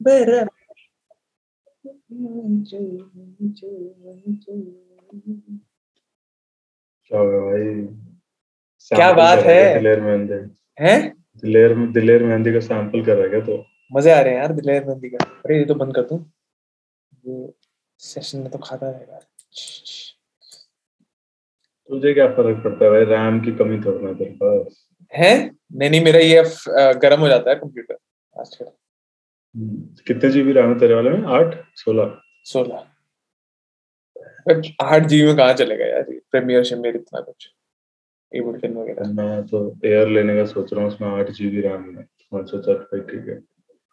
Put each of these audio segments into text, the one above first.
बरा क्या हो बात है? दिलेर मेहंदी है दिलेर दिलेर मेहंदी का सैंपल कर रहा है तो मज़े आ रहे हैं यार दिलेर मेहंदी का। अरे ये तो बंद कर दूँ। ये सेशन में तो खाता रहेगा तुझे क्या फ़र्क पड़ता है भाई? रैम की कमी थोड़ी ना तेरे पास। है? नहीं नहीं मेरा ये गर्म हो जाता है कंप्यूटर आजकल कितने जीबी रैम है तेरे वाले में? आठ? सोलह? सोलह। आठ जीबी में कहाँ चलेगा यार? प्रीमियर शेमियर इतना कुछ? एबल्टन वगैरह। मैं तो एयर लेने का सोच रहा हूँ उसमें आठ जीबी रैम है। मैं सोचा ठीक है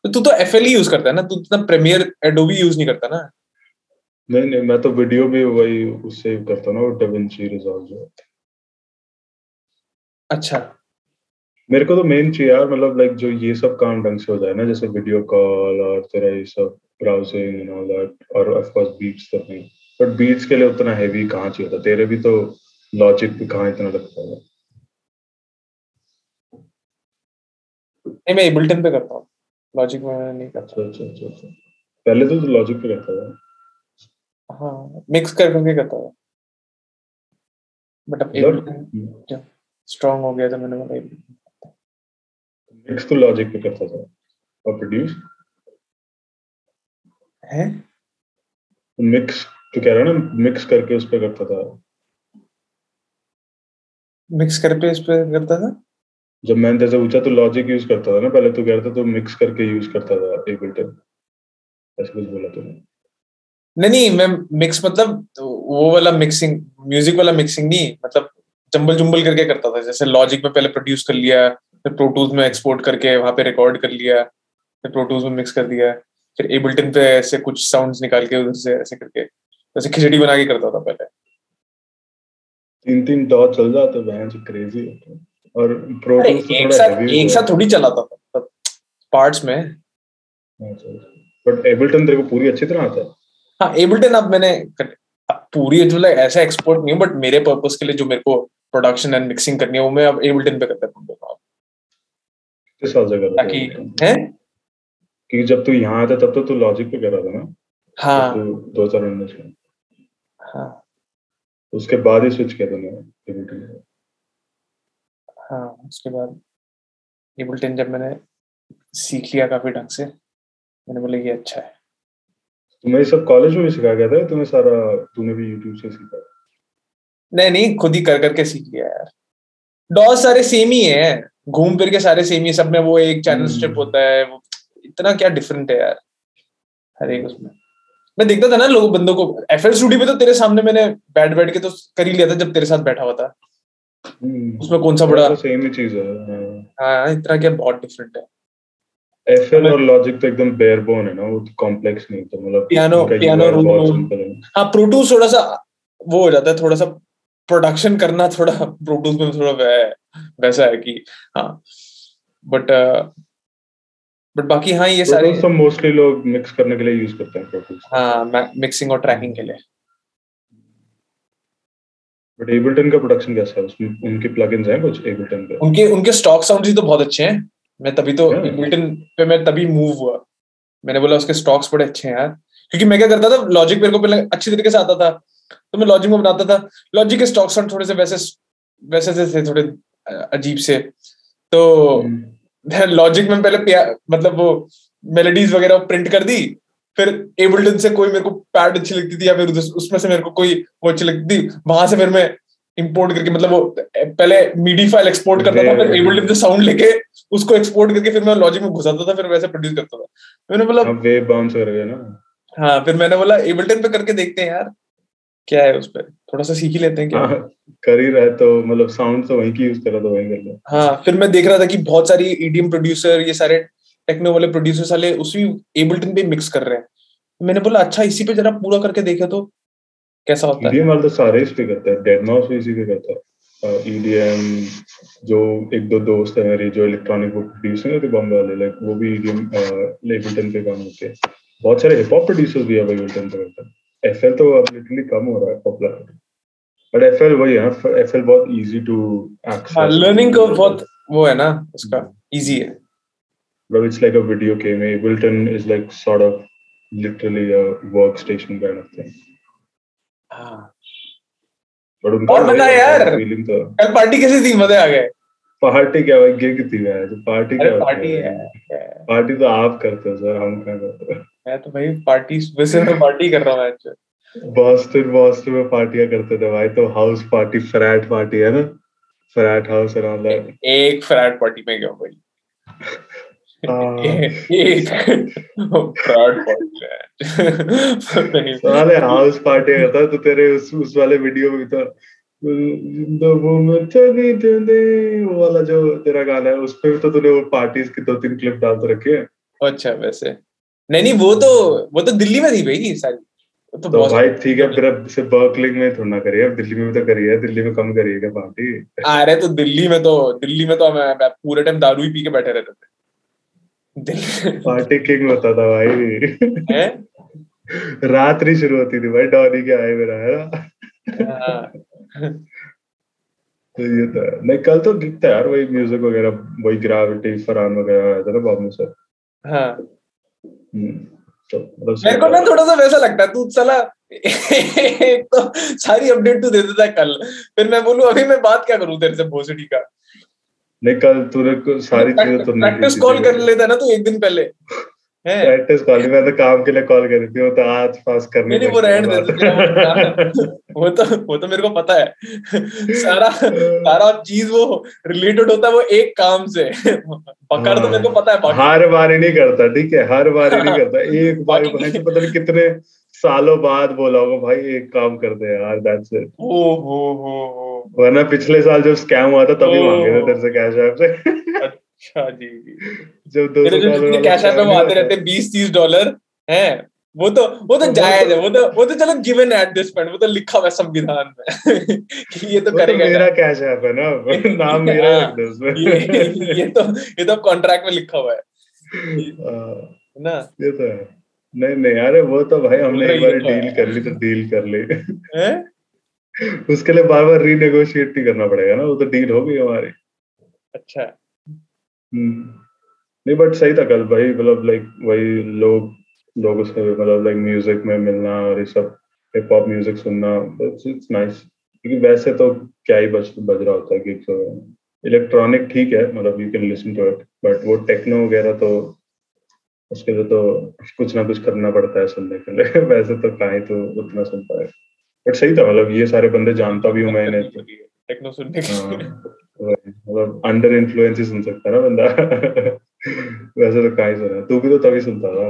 तो तू तो एफएल ही यूज़ करता है ना? तू इतना प्रीमियर एडोबी यूज़ नहीं करता ना? नहीं नहीं मैं तो वीडियो भी वही उससे करता हूँ ना डेविंची रिजॉल्व जो अच्छा। मेरे को तो मेन चाहिए यार मतलब लाइक जो ये सब काम ढंग से हो जाए ना जैसे वीडियो कॉल और तेरा ये सब ब्राउजिंग एंड ऑल दैट और ऑफ़ कोर्स बीट्स तो नहीं। बट बीट्स के लिए उतना हैवी कहाँ चाहिए होता? तेरे भी तो लॉजिक भी कहाँ इतना लगता है? नहीं मैं एबल्टन पे करता हूँ। लॉजिक में नहीं करता। अच्छा अच्छा अच्छा अच्छा। पहले तो तो लॉजिक पे करता था। हाँ मिक्स कर करके करता था। बट अब एबल्टन स्ट्रांग हो गया था मैंने बोला। मिक्स तो लॉजिक पे करता था। और प्रोड्यूस है? मिक्स तो कह रहा ना मिक्स करके उस पे करता था। मिक्स कर पे इस पे करता था? जब मैंने जैसे पूछा तो लॉजिक यूज़ करता था ना पहले तो कह रहा था तो मिक्स करके यूज़ करता था एबल्टन ऐसे कुछ बोला तूने। नहीं नहीं मैं मिक्स मतलब वो वाला मिक्सिंग म्यूज़िक वाला मिक्सिंग नहीं मतलब जंबल जुम्बल करके करता था जैसे लॉजिक में पहले प्रोड्यूस कर लिया फिर प्रोटूज में एक्सपोर्ट करके वहाँ पे रिकॉर्ड कर लिया फिर प्रोटूज में मिक्स कर दिया फिर एबल्टन पे ऐसे कुछ साउंड्स निकाल के उधर से ऐसे करके जैसे खिचड़ी बना के करता था पहले। तीन तीन डॉट चल जाते बहन से क्रेजी और प्रो अरे टूल्स तो एक साथ एक हो साथ थोड़ी चलाता था पार्ट्स में। बट एबल्टन तेरे को पूरी अच्छी तरह आता है? हाँ एबल्टन अब मैंने पूरी जो like ऐसा एक्सपोर्ट नहीं बट मेरे पर्पस के लिए जो मेरे को प्रोडक्शन एंड मिक्सिंग करनी है वो मैं अब एबल्टन पे करता हूँ। किस साल से कर रहा ताकि है? कि जब तू यहाँ आता तब तो तू लॉजिक पे कर रहा था ना? हाँ। दो हज़ार उन्नीस में हाँ। उसके बाद ही स्विच किया तूने हाँ। उसके बाद एबल्टन जब मैंने सीख लिया काफ़ी ढंग से मैंने बोला ये अच्छा है। तुम्हें सब कॉलेज में भी सिखाया गया था या तुम्हें सारा तूने भी यूट्यूब से सीखा? नहीं नहीं खुद ही कर करके सीख लिया यार। डॉस सारे सेम ही है। घूम फिर के सारे सेम ही सब में वो एक चैनल हम्म। स्ट्रिप होता है वो इतना क्या डिफरेंट है यार हर एक उसमें। मैं देखता था ना लोगों बंदों को एफएल स्टूडियो पे तो तेरे सामने मैंने बैठ बैठ के तो कर ही लिया था जब तेरे साथ बैठा हुआ था। उसमें कौन सा बड़ा सेम ही चीज़ है हाँ। इतना क्या बहुत डिफरेंट है। एफएल और लॉजिक तो एकदम बेयर बोन है ना वो कॉम्प्लेक्स नहीं तो मतलब roll। सिंपल है हाँ प्रोटूस थोड़ा सा वो हो जाता है थोड़ा सा प्रोडक्शन करना थोड़ा प्रोड्यूस में थोड़ा वै- वैसा है कि हाँ। बट बट बाकी हाँ ये सारे Pro Tools तो मोस्टली लोग मिक्स करने के लिए यूज़ करते हैं हाँ मिक्सिंग और ट्रैकिंग के लिए। बट एबल्टन का प्रोडक्शन कैसा है? उसमें उनके प्लगइन्स हैं कुछ एबल्टन पे? उनके उनके स्टॉक साउंड्स ही तो बहुत अच्छे हैं। मैं तभी तो. एबल्टन पे मैं तभी मूव हुआ। मैंने बोला उसके स्टॉक्स बड़े अच्छे हैं यार। क्योंकि मैं क्या करता था? लॉजिक मेरे को पहले अच्छी तरीके से आता था। तो मैं लॉजिक में बनाता था। लॉजिक के स्टॉक साउंड थोड़े से वैसे वैसे से थे थोड़े अजीब से। तो। लॉजिक में पहले मतलब वो मेलोडीज वगैरह प्रिंट कर दी फिर एबल्टन से कोई मेरे को पैड अच्छी लगती थी या फिर उसमें से मेरे को कोई वो अच्छी लगती थी वहाँ से फिर मैं इंपोर्ट करके मतलब वो पहले मीडी फ़ाइल एक्सपोर्ट करता था फिर एबल्टन से साउंड लेके उसको एक्सपोर्ट करके फिर मैं लॉजिक में घुसाता था फिर वैसे प्रोड्यूस करता था। मैंने बोला हाँ वेव बाउंस कर गए ना। हाँ फिर मैंने बोला एबल्टन पे करके देखते हैं यार। क्या है उस पर थोड़ा सा सीख ही लेते हैं क्या? हाँ कर ही रहे तो मतलब साउंड तो वहीं की यूज़ करा तो वहीं कर लो हाँ फिर मैं देख रहा था कि बहुत सारी ईडीएम प्रोड्यूसर ये सारे टेक्नो वाले प्रोड्यूसर साले उसी एबल्टन पे मिक्स कर रहे हैं। मैंने बोला अच्छा इसी पे जरा पूरा करके देखे तो कैसा होता है? ईडीएम वाले तो सारे इस पे करते हैं डेड माउस भी इसी पे करता है। ईडीएम जो एक दो दोस्त है मेरे जो इलेक्ट्रॉनिक वो प्रोड्यूसर है बॉम्बे वाले लाइक वो भी ईडीएम एबल्टन पे काम करते हैं। बहुत सारे हिप हॉप प्रोड्यूसर्स भी अब एबल्टन पे करते हैं। एफएल तो अब लिटरली कम हो रहा है पॉपुलर बट एफएल वही है ना एफएल बहुत easy to access learning curve बहुत वो है ना उसका इजी है। But it's like a video game. Ableton is like sort of literally a workstation kind of thing. हाँ। But और बता यार। फीलिंग था कल पार्टी कैसी थी? मज़े आ गए। पार्टी क्या भाई गिग थी मैं तो पार्टी क्या पार्टी है? पार्टी तो आप करते हो सर हम क्या करते हैं? मैं तो भाई पार्टी वैसे मैं पार्टी कर रहा हूँ बॉस्टन बॉस्टन में पार्टियाँ करते थे भाई तो हाउस पार्टी फ्रैट पार्टी है ना? फ्रैट हाउस अराउंड दैट एक फ्रैट पार्टी में गया भाई। पार्टी साले हाउस पार्टी करता है तो तेरे उस उस वाले वीडियो में भी तो ज़िंदगी में चली चले वो वाला जो तेरा गाना है उस पे भी तो तूने वो पार्टीज़ की दो तीन क्लिप डाल तो रखे हैं। अच्छा वैसे। नहीं नहीं वो तो वो तो दिल्ली में थी भाई सारी। तो तो भाई ठीक है फिर अब से बर्कलिंग में थोड़ा ना करिए अब दिल्ली में भी तो करिए दिल्ली में कम करिए क्या पार्टी? अरे तो दिल्ली में तो दिल्ली में तो मैं मैं पूरे टाइम दारू ही पी के बैठे रहते थे। पार्टी किंग होता था भाई। हैं? रात नहीं शुरू होती थी भाई डॉनी के आए मेरा है ना? हाँ, तो ये तो है। नहीं कल तो गिग था यार वही म्यूज़िक वगैरह वही ग्रेविटी फरहान वगैरह आया था ना में सर हाँ। तो मतलब मेरे को ना थोड़ा सा वैसा लगता है तू चला एक तो सारी अपडेट तू दे देता है कल। फिर मैं बोलूँ अभी मैं बात क्या करूँ तेरे से भोसड़ी का? नहीं कल तूने सारी चीज़ें तो प्रैक्टिस कॉल कर लेता ना तू एक दिन पहले। प्रैक्टिस कॉल मैं तो काम के लिए कॉल करी थी वो तो आज पास करनी नहीं नहीं वो रहने दे वो वो तो वो तो मेरे को पता है। सारा सारा चीज़ वो रिलेटेड होता है वो एक काम से। पकड़ तो मेरे को पता है हर बार ही नहीं करता ठीक है? हर बार ही नहीं करता। एक बार पता नहीं कितने सालों बाद बोला होगा भाई एक काम कर दे यार दैट्स इट ओ हो हो हो। वरना पिछले साल जब स्कैम हुआ था तभी मांगे थे तेरे से कैश ऐप से। अच्छा जी। जब दो मेरे कैश ऐप में वो आते रहते बीस तीस डॉलर हैं वो तो वो तो जायज़ तो- है वो तो वो तो चलो गिवन एट दिस पॉइंट वो तो लिखा हुआ संविधान में। कि ये तो तो करेगा मेरा कैश ऐप है ना नाम मेरा हाँ, रख दो उसमें। ये तो ये तो कॉन्ट्रैक्ट में लिखा हुआ है। हाँ, ना? ये तो है। नहीं नहीं अरे वो तो भाई हमने एक बार डील तो कर ली तो डील कर ली। उसके लिए बार बार रीनेगोशिएट नहीं करना पड़ेगा ना वो तो डील हो गई हमारी। अच्छा। नहीं बट सही था कल भाई मतलब लाइक वही लोग, लोगों से मतलब लाइक म्यूज़िक में मिलना और ये सब हिप हॉप म्यूज़िक सुनना इट्स नाइस क्योंकि वैसे तो क्या ही बज बज रहा होता है कि इलेक्ट्रॉनिक ठीक है मतलब you can listen to it but वो टेक्नो वगैरह तो उसके लिए तो कुछ ना कुछ करना पड़ता है सुनने के लिए। वैसे तो कहाँ तो उतना सुन पाए। बट सही था मतलब ये सारे बंदे जानता भी हूँ मैं इन्हें तो टेक्नो सुनने के हाँ, मतलब अंडर इन्फ्लुएंस ही सुन सकता है ना बंदा। वैसे तो कहाँ ही सुना। तू भी तो तभी सुनता था।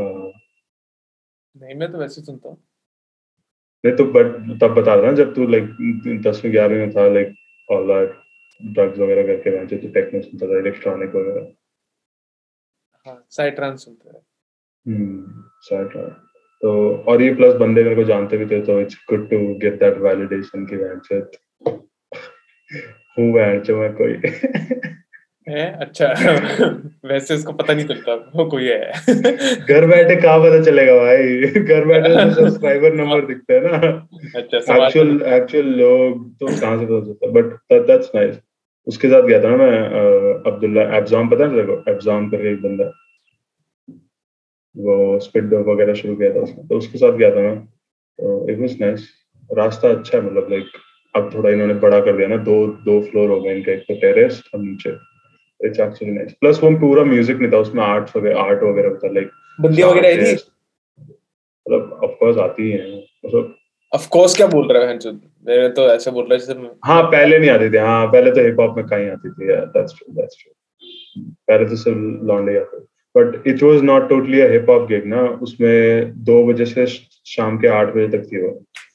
नहीं मैं तो वैसे सुनता हूँ। नहीं तो बट तब बता रहा जब तू लाइक दसवीं ग्यारहवीं में था लाइक ऑल दैट ड्रग्स वगैरह करके वहाँ तू टेक्नो सुनता था इलेक्ट्रॉनिक वगैरह। हाँ साइड ट्रांस सुनता है। हम्म रहा तो और ये प्लस बंदे मेरे को जानते भी थे तो it's good to get that validation की वैन हूँ वैन से मैं कोई। है? अच्छा वैसे उसको पता नहीं चलता वो कोई है। घर बैठे कहाँ पता चलेगा भाई? घर बैठे तो सब्सक्राइबर नंबर दिखते हैं ना। अच्छा एक्चुअल एक्चुअल लोग तो कहाँ से पता चलता बट दैट्स नाइस उसके साथ गया था ना मैं अब्दुल्ला एब्जाम पता है तेरे एब्जाम करके एक बंदा वो स्पिड वगैरह शुरू किया था उसने। तो उसके साथ गया था मैं। तो इट वाज नाइस रास्ता अच्छा है मतलब लाइक अब थोड़ा इन्होंने बड़ा कर दिया ना दो दो फ्लोर हो गए इनके एक तो टेरेस और नीचे। इट्स एक्चुअली नाइस प्लस वो पूरा म्यूज़िक नहीं था उसमें आर्ट्स वगैरह आर्ट वगैरह था लाइक बंदियाँ वगैरह आई थी? मतलब ऑफ़ कोर्स आती है मतलब ऑफ़ कोर्स क्या बोल रहा है मेरे तो ऐसे बोल रहा है जैसे हाँ पहले नहीं आती थी हाँ पहले तो हिप हॉप में कहीं आती थी दैट्स ट्रू दैट्स ट्रू पहले तो सिर्फ़ लॉन्डे आते but it was not totally a hip hop gig ना उसमें दो बजे से शाम के आठ बजे तक थी वो।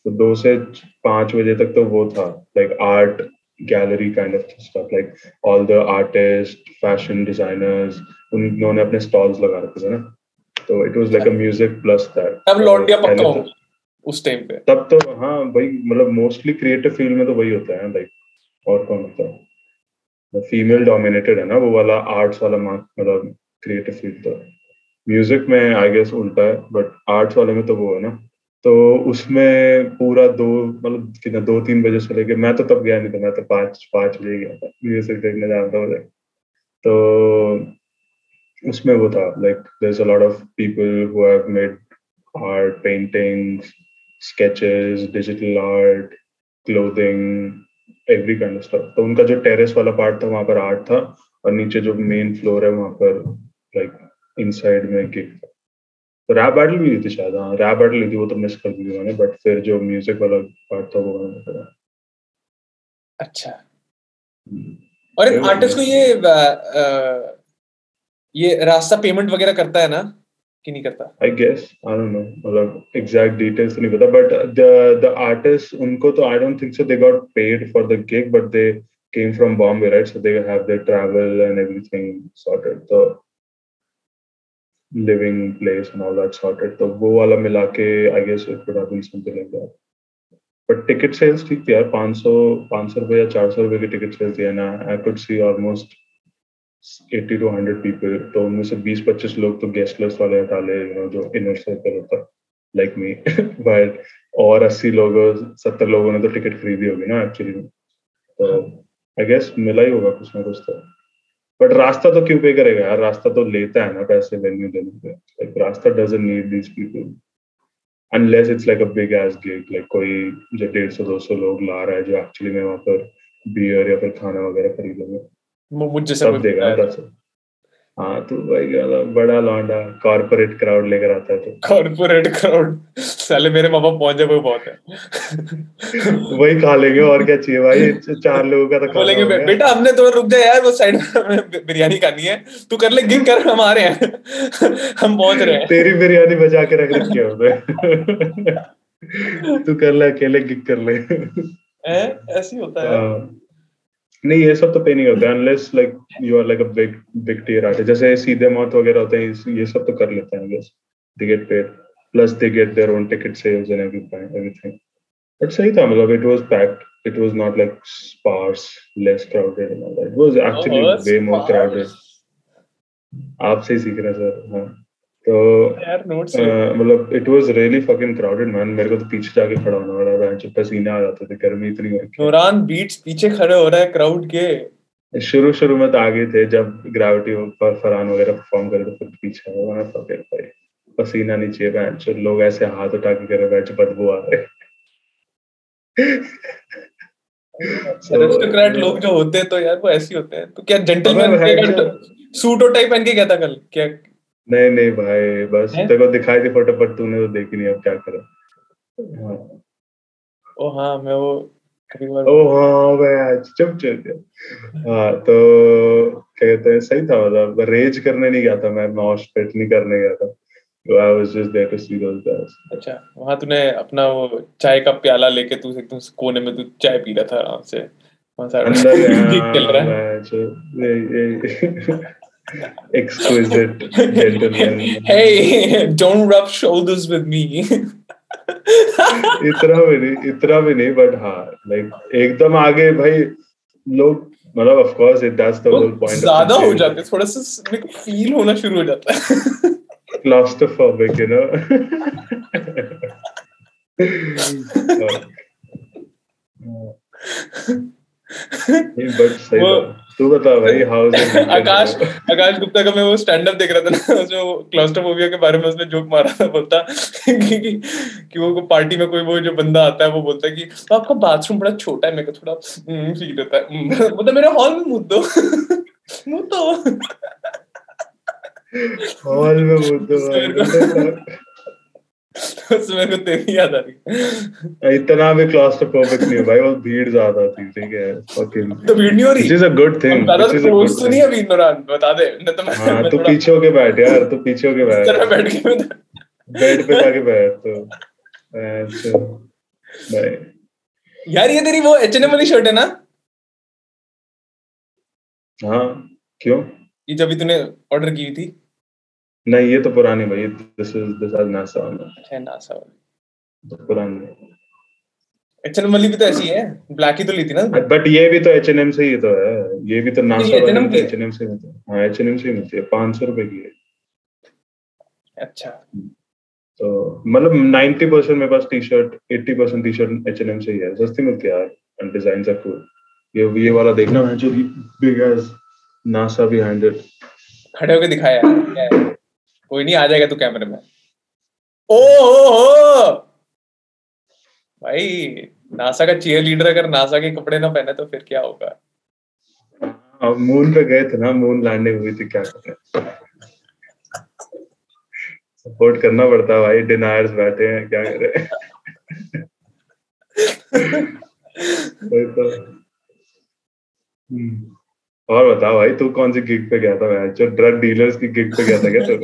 तो दो से पाँच बजे तक तो वो था like art gallery kind of stuff like all the artist fashion designers उन्होंने अपने स्टॉल्स लगा रखे थे ना। तो it was like a music plus that तब लौंडिया पक्का हूँ उस टाइम पे। तब तो हाँ भाई मतलब मोस्टली क्रिएटिव फ़ील्ड में तो वही होता है लाइक और कौन होता है? फीमेल डोमिनेटेड है ना वो वाला आर्ट्स वाला मतलब क्रिएटिव फ़ील्ड तो। म्यूज़िक में आई गेस उल्टा है बट आर्ट्स वाले में तो वो है ना। तो उसमें पूरा दो मतलब कितना, दो, तीन बजे से लेके, मैं तो तब गया नहीं था, मैं तो पाँच पाँच बजे गया था म्यूज़िक देखने था मुझे। तो उसमें वो था like is a lot of people who have made art paintings sketches digital art clothing every kind of stuff तो उनका जो टेरेस वाला पार्ट था, वहाँ पर आर्ट था, और नीचे जो मेन फ्लोर है, वहाँ पर लाइक इनसाइड में गिग था रैप बैटल भी थी शायद हाँ रैप बैटल थी वो तो मिस कर दी थी मैंने बट फिर जो म्यूज़िक वाला पार्ट था वो मैंने करा अच्छा। और इन आर्टिस्ट को ये आ, ये रास्ता पेमेंट वगैरह करता है ना कि नहीं करता I guess I don't know मतलब एग्जैक्ट डिटेल्स तो नहीं पता बट द द आर्टिस्ट उनको तो I don't think so they got paid for the gig but they came from Bombay, right? So they have their travel and everything sorted. The living place and all that sorted. तो वो वाला मिला के I guess it would have been something like that. But ticket sales ठीक थी यार 500 500 रुपए या 400 रुपए की ticket sales थी ना I could see almost 80 to 100 people तो उनमें से 20-25 लोग तो गेस्ट लिस्ट वाले हटा ले यू नो जो इनर सर्कल होता लाइक मी बट और 80 लोगों 70 लोगों ने तो टिकट खरीदी होगी ना एक्चुअली तो आई गेस मिला ही होगा कुछ ना कुछ तो बट रास्ता तो क्यों पे करेगा यार? रास्ता तो लेता है ना पैसे वेन्यू देने पे। लाइक रास्ता doesn't need this people unless it's like a big edge gig like कोई जो डेढ़ सौ दो सौ लोग ला रहा है जो एक्चुअली में वहाँ पर बियर या फिर खाना वगैरह खरीदेंगे मुझ जैसा सब देगा ना दस हाँ तो भाई बड़ा लौंडा कॉर्पोरेट क्राउड लेकर आता है तो कॉर्पोरेट क्राउड साले मेरे पापा पहुँच जाए बहुत है वही खा लेंगे और क्या चाहिए भाई? चार लोगों का तो बोलेंगे बे, बेटा हमने तो रुक जाए यार वो साइड में बिरयानी खानी है। तू कर ले गिग कर हम आ रहे हैं। हम पहुँच रहे हैं। तेरी बिरयानी बजा के रख रखी है तू कर ले अकेले गिग कर ले। ऐसी होता है। हाँ। नहीं ये सब तो पे नहीं होता unless like you are like a big big tier artist जैसे सीधे मौत वगैरह होते हैं ये सब तो कर लेते हैं guess they get paid plus they get their own ticket sales and everything everything but सही था मतलब it was packed it was not like sparse less crowded and all that it was actually way more crowded आपसे ही सीख रहे sir हाँ। तो मतलब it was really fucking crowded man मेरे को तो पीछे जाके खड़ा होना पड़ा बेंच पसीने आ जाते थे गर्मी इतनी हो रही नूरान बीट्स पीछे खड़े हो रहा है क्राउड के। शुरू शुरू में तो आगे थे जब ग्रेविटी पर फरहान वगैरह परफॉर्म करे तो फिर पीछे हो मैं फकिंग भाई। पसीना चाहिए बेंच लोग ऐसे हाथ उठा के करे बेंच बदबू आ रहे अरिस्टोक्रेट लोग जो होते हैं तो यार वो ऐसे होते हैं। तो क्या जेंटलमैन सूट और टाई पहन के क्या था कल? क्या नहीं नहीं भाई बस तेरे को दिखाई थी फ़ोटो पर तूने तो देखी नहीं अब क्या करे? हाँ। ओ हाँ मैं वो ओ हाँ भाई चुप चुप हाँ तो क्या कहते हैं सही था मतलब रेज करने नहीं गया था मैं मॉश पेट नहीं करने गया था। तो I was just there to see those guys अच्छा वहाँ तूने अपना वो चाय का प्याला लेके तू एकदम कोने में तू चाय पी रहा था आराम से। वहाँ से अंदर चल रहा है। Exquisite gentleman. Hey, don't rub shoulders with me. इतना भी नहीं इतना भी नहीं बट हाँ लाइक एकदम आगे भाई लोग मतलब of course it that's the whole point ज़्यादा हो जाते हैं थोड़ा सा मेरे को फील होना शुरू हो जाता है। Claustrophobic you know? बट सही तू बता भाई हाउ आकाश आकाश गुप्ता का मैं वो स्टैंड अप देख रहा था ना उसमें वो क्लस्ट्रोफोबिया के बारे में उसने जोक मारा था बोलता कि, कि, कि वो पार्टी में कोई वो जो बंदा आता है वो बोलता है कि तो आपका बाथरूम बड़ा छोटा है। मेरे को थोड़ा फील होता है। मतलब मेरे हॉल में मुद्दो। मुद्दो। हॉल में मुद्दो उसमें को तेरी याद आ रही। इतना भी क्लॉस्ट्रोफोबिक नहीं भाई वो भीड़ ज़्यादा थी ठीक है फकिंग तो भीड़ नहीं हो रही? Is a good thing this is a good तो नहीं अभी नौरान बता दे नहीं तो मैं हाँ तू पीछे होके बैठ यार तू पीछे होके बैठ। तेरा बैठ के बेड पे जाके बैठ तो। अच्छा भाई यार ये तेरी वो एचएनएम वाली शर्ट है ना? हाँ क्यों? ये जब तूने ऑर्डर की थी। नहीं ये तो पुरानी भाई this is this is NASA वाला अच्छा नासा वाली तो पुरानी। एचएनएम वाली भी तो ऐसी है ब्लैक ही तो ली थी ना। बट ये भी तो एचएनएम से ही तो है। ये भी तो नासा वाली तो एचएनएम से मिलती है। हाँ एचएनएम से मिलती है 500 रुपए की है। अच्छा। तो मतलब 90% मेरे पास T shirt 80% T shirt H and M से ही है। सस्ती मिलती है यार एंड डिज़ाइन आर कूल ये ये वाला देखना है जो big edge NASA behind it खड़े होके दिखाया है। कोई नहीं आ जाएगा तू कैमरे में। ओ हो हो भाई नासा का चीयर लीडर अगर नासा के कपड़े ना पहने तो फिर क्या होगा? अब मून पे गए थे ना मून लैंडिंग हुई थी क्या करें? सपोर्ट करना पड़ता है भाई डिनायर्स बैठे हैं क्या करें? तो। हम्म। और बताओ भाई तू कौन सी गिग पे गया था? मैं जो ड्रग डीलर्स की गिग पे गया था क्या तू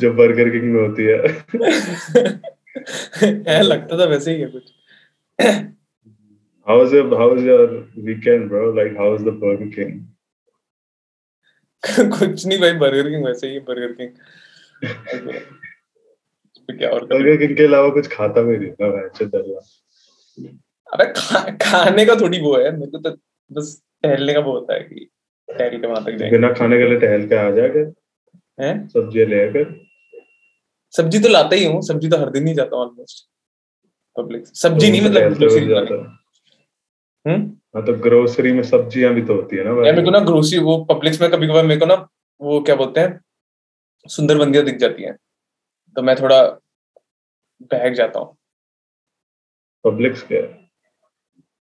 जो बर्गर किंग में होती है। है लगता था वैसे ही है कुछ। How was your how was your weekend bro? Like how was the burger king? कुछ नहीं भाई बर्गर किंग वैसे ही बर्गर किंग क्या और बर्गर किंग के अलावा कुछ खाता भी नहीं था मैं दरला अबे खा, खाने का थोड़ी वो है मेरे को तो बस टहलने का वो होता है कि टहल के वहाँ तक जाएँगे। बिना खाने के लिए टहल के आ जाएगा हैं? सब्ज़ी लेकर सब्ज़ी तो लाता ही हूँ सब्ज़ी तो हर दिन ही जाता हूँ ऑलमोस्ट पब्लिक सब्ज़ी नहीं मतलब लाने। हम्म? हाँ तो ग्रोसरी में सब्ज़ियाँ भी तो होती है ना यार मेरे को ना ग्रोसरी वो पब्लिक्स में कभी कभार मेरे को ना वो क्या बोलते हैं सुंदर बंदियाँ दिख जाती हैं। तो मैं थोड़ा बहक जाता हूँ। पब्लिक्स के?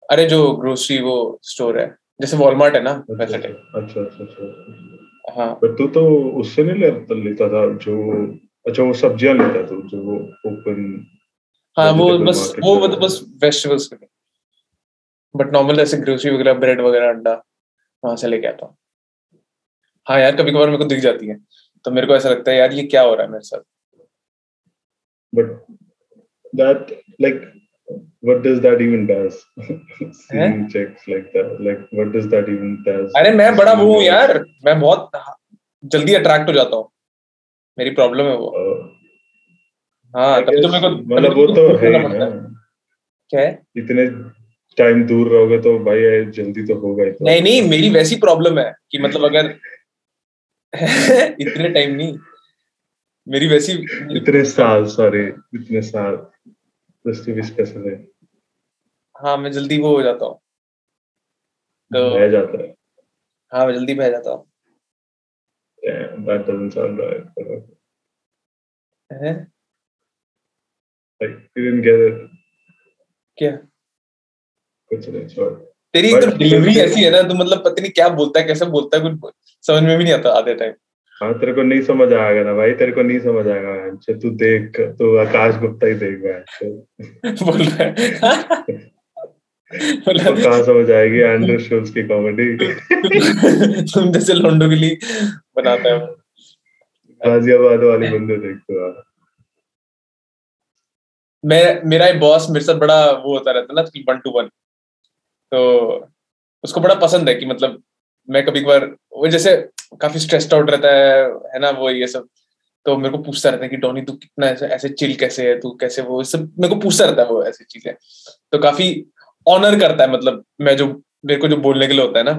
अरे जो ग्रोसरी वो स्टोर है जैसे वॉलमार्ट है ना अच्छा अच्छा अच्छा अच्छा। हाँ। पर तू तो उससे नहीं लेता लेता था जो अच्छा वो सब्ज़ियाँ लेता तू जो वो ओपन हाँ वो बस वो मतलब बस वेजिटेबल्स के लिए। बट नॉर्मल ऐसे ग्रोसरी वगैरह ब्रेड वगैरह अंडा वहाँ से लेके आता हूँ। हाँ यार कभी कभार मेरे को दिख जाती है। तो मेरे को ऐसा लगता है यार ये क्या हो रहा है मेरे साथ? But that like what does that even does? Seeing checks like that like what does that even does? अरे मैं बड़ा वो हूँ यार। मैं बहुत जल्दी अट्रैक्ट हो जाता हूँ। मेरी प्रॉब्लम है वो। Uh, हाँ तभी तो मेरे को मतलब तो वो तो है ही। क्या है? इतने टाइम दूर रहोगे तो भाई ये जल्दी तो होगा ही तो। नहीं नहीं मेरी वैसी प्रॉब्लम है कि मतलब अगर इतने टाइम नहीं। मेरी वैसी इतने साल सॉरी इतने साल। Just to be specific हाँ मैं जल्दी वो हो जाता हूँ। तो रह जाता है। हाँ मैं जल्दी बह जाता हूँ। Damn, that doesn't sound right. हैं? like you didn't get it. क्या? कुछ नहीं छोड़। तेरी तो डिलीवरी ऐसी है ना तू मतलब पता नहीं क्या बोलता है कैसे बोलता है कुछ समझ में भी नहीं आता आधे टाइम हाँ तेरे को नहीं समझ आएगा ना भाई तेरे को नहीं समझ आएगा अच्छा तू देख तू आकाश गुप्ता ही देख भाई। बोल रहा है। कहाँ समझ आएगी? एंड्रू शुल्स की कॉमेडी तुम जैसे लोंडो के लिए बनाता है गाजियाबाद वाली बंदे देख तू यार मैं मेरा एक बॉस मेरे साथ बड़ा वो होता रहता है ना वन टू वन तो उसको बड़ा पसंद है कि मतलब मैं कभी कभार वो जैसे काफ़ी स्ट्रेस्ड आउट रहता है है ना वो ये सब। तो मेरे को पूछता रहता है कि टोनी तू कितना ऐसे ऐसे चिल कैसे है? तू कैसे वो? सब मेरे को पूछता रहता है वो ऐसी चीज़ें। तो काफ़ी ऑनर करता है मतलब मैं जो मेरे को जो बोलने के लिए होता है ना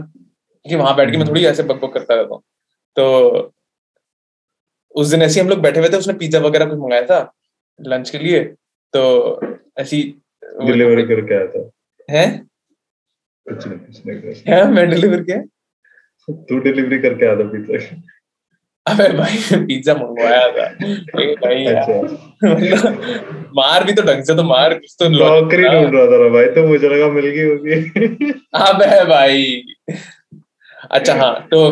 कि वहाँ बैठ के मैं थोड़ी ऐसे बकबक करता रहता हूँ। तो उस दिन ऐसे हम लोग बैठे हुए थे उसने पिज्जा वगैरह कुछ मंगाया था लंच के लिए। तो ऐसी डिलीवरी करके आया था। है? कुछ नहीं कुछ नहीं क्या मैं डिलीवर किया। तू डिलीवरी करके आ था पिज्जा अबे भाई पिज्जा मंगवाया था. भाई अच्छा. मार भी तो ढंग से तो मार कुछ तो नौकरी ढूंढ रहा था ना भाई तो मुझे लगा मिल गई होगी. अबे भाई. अच्छा हाँ तो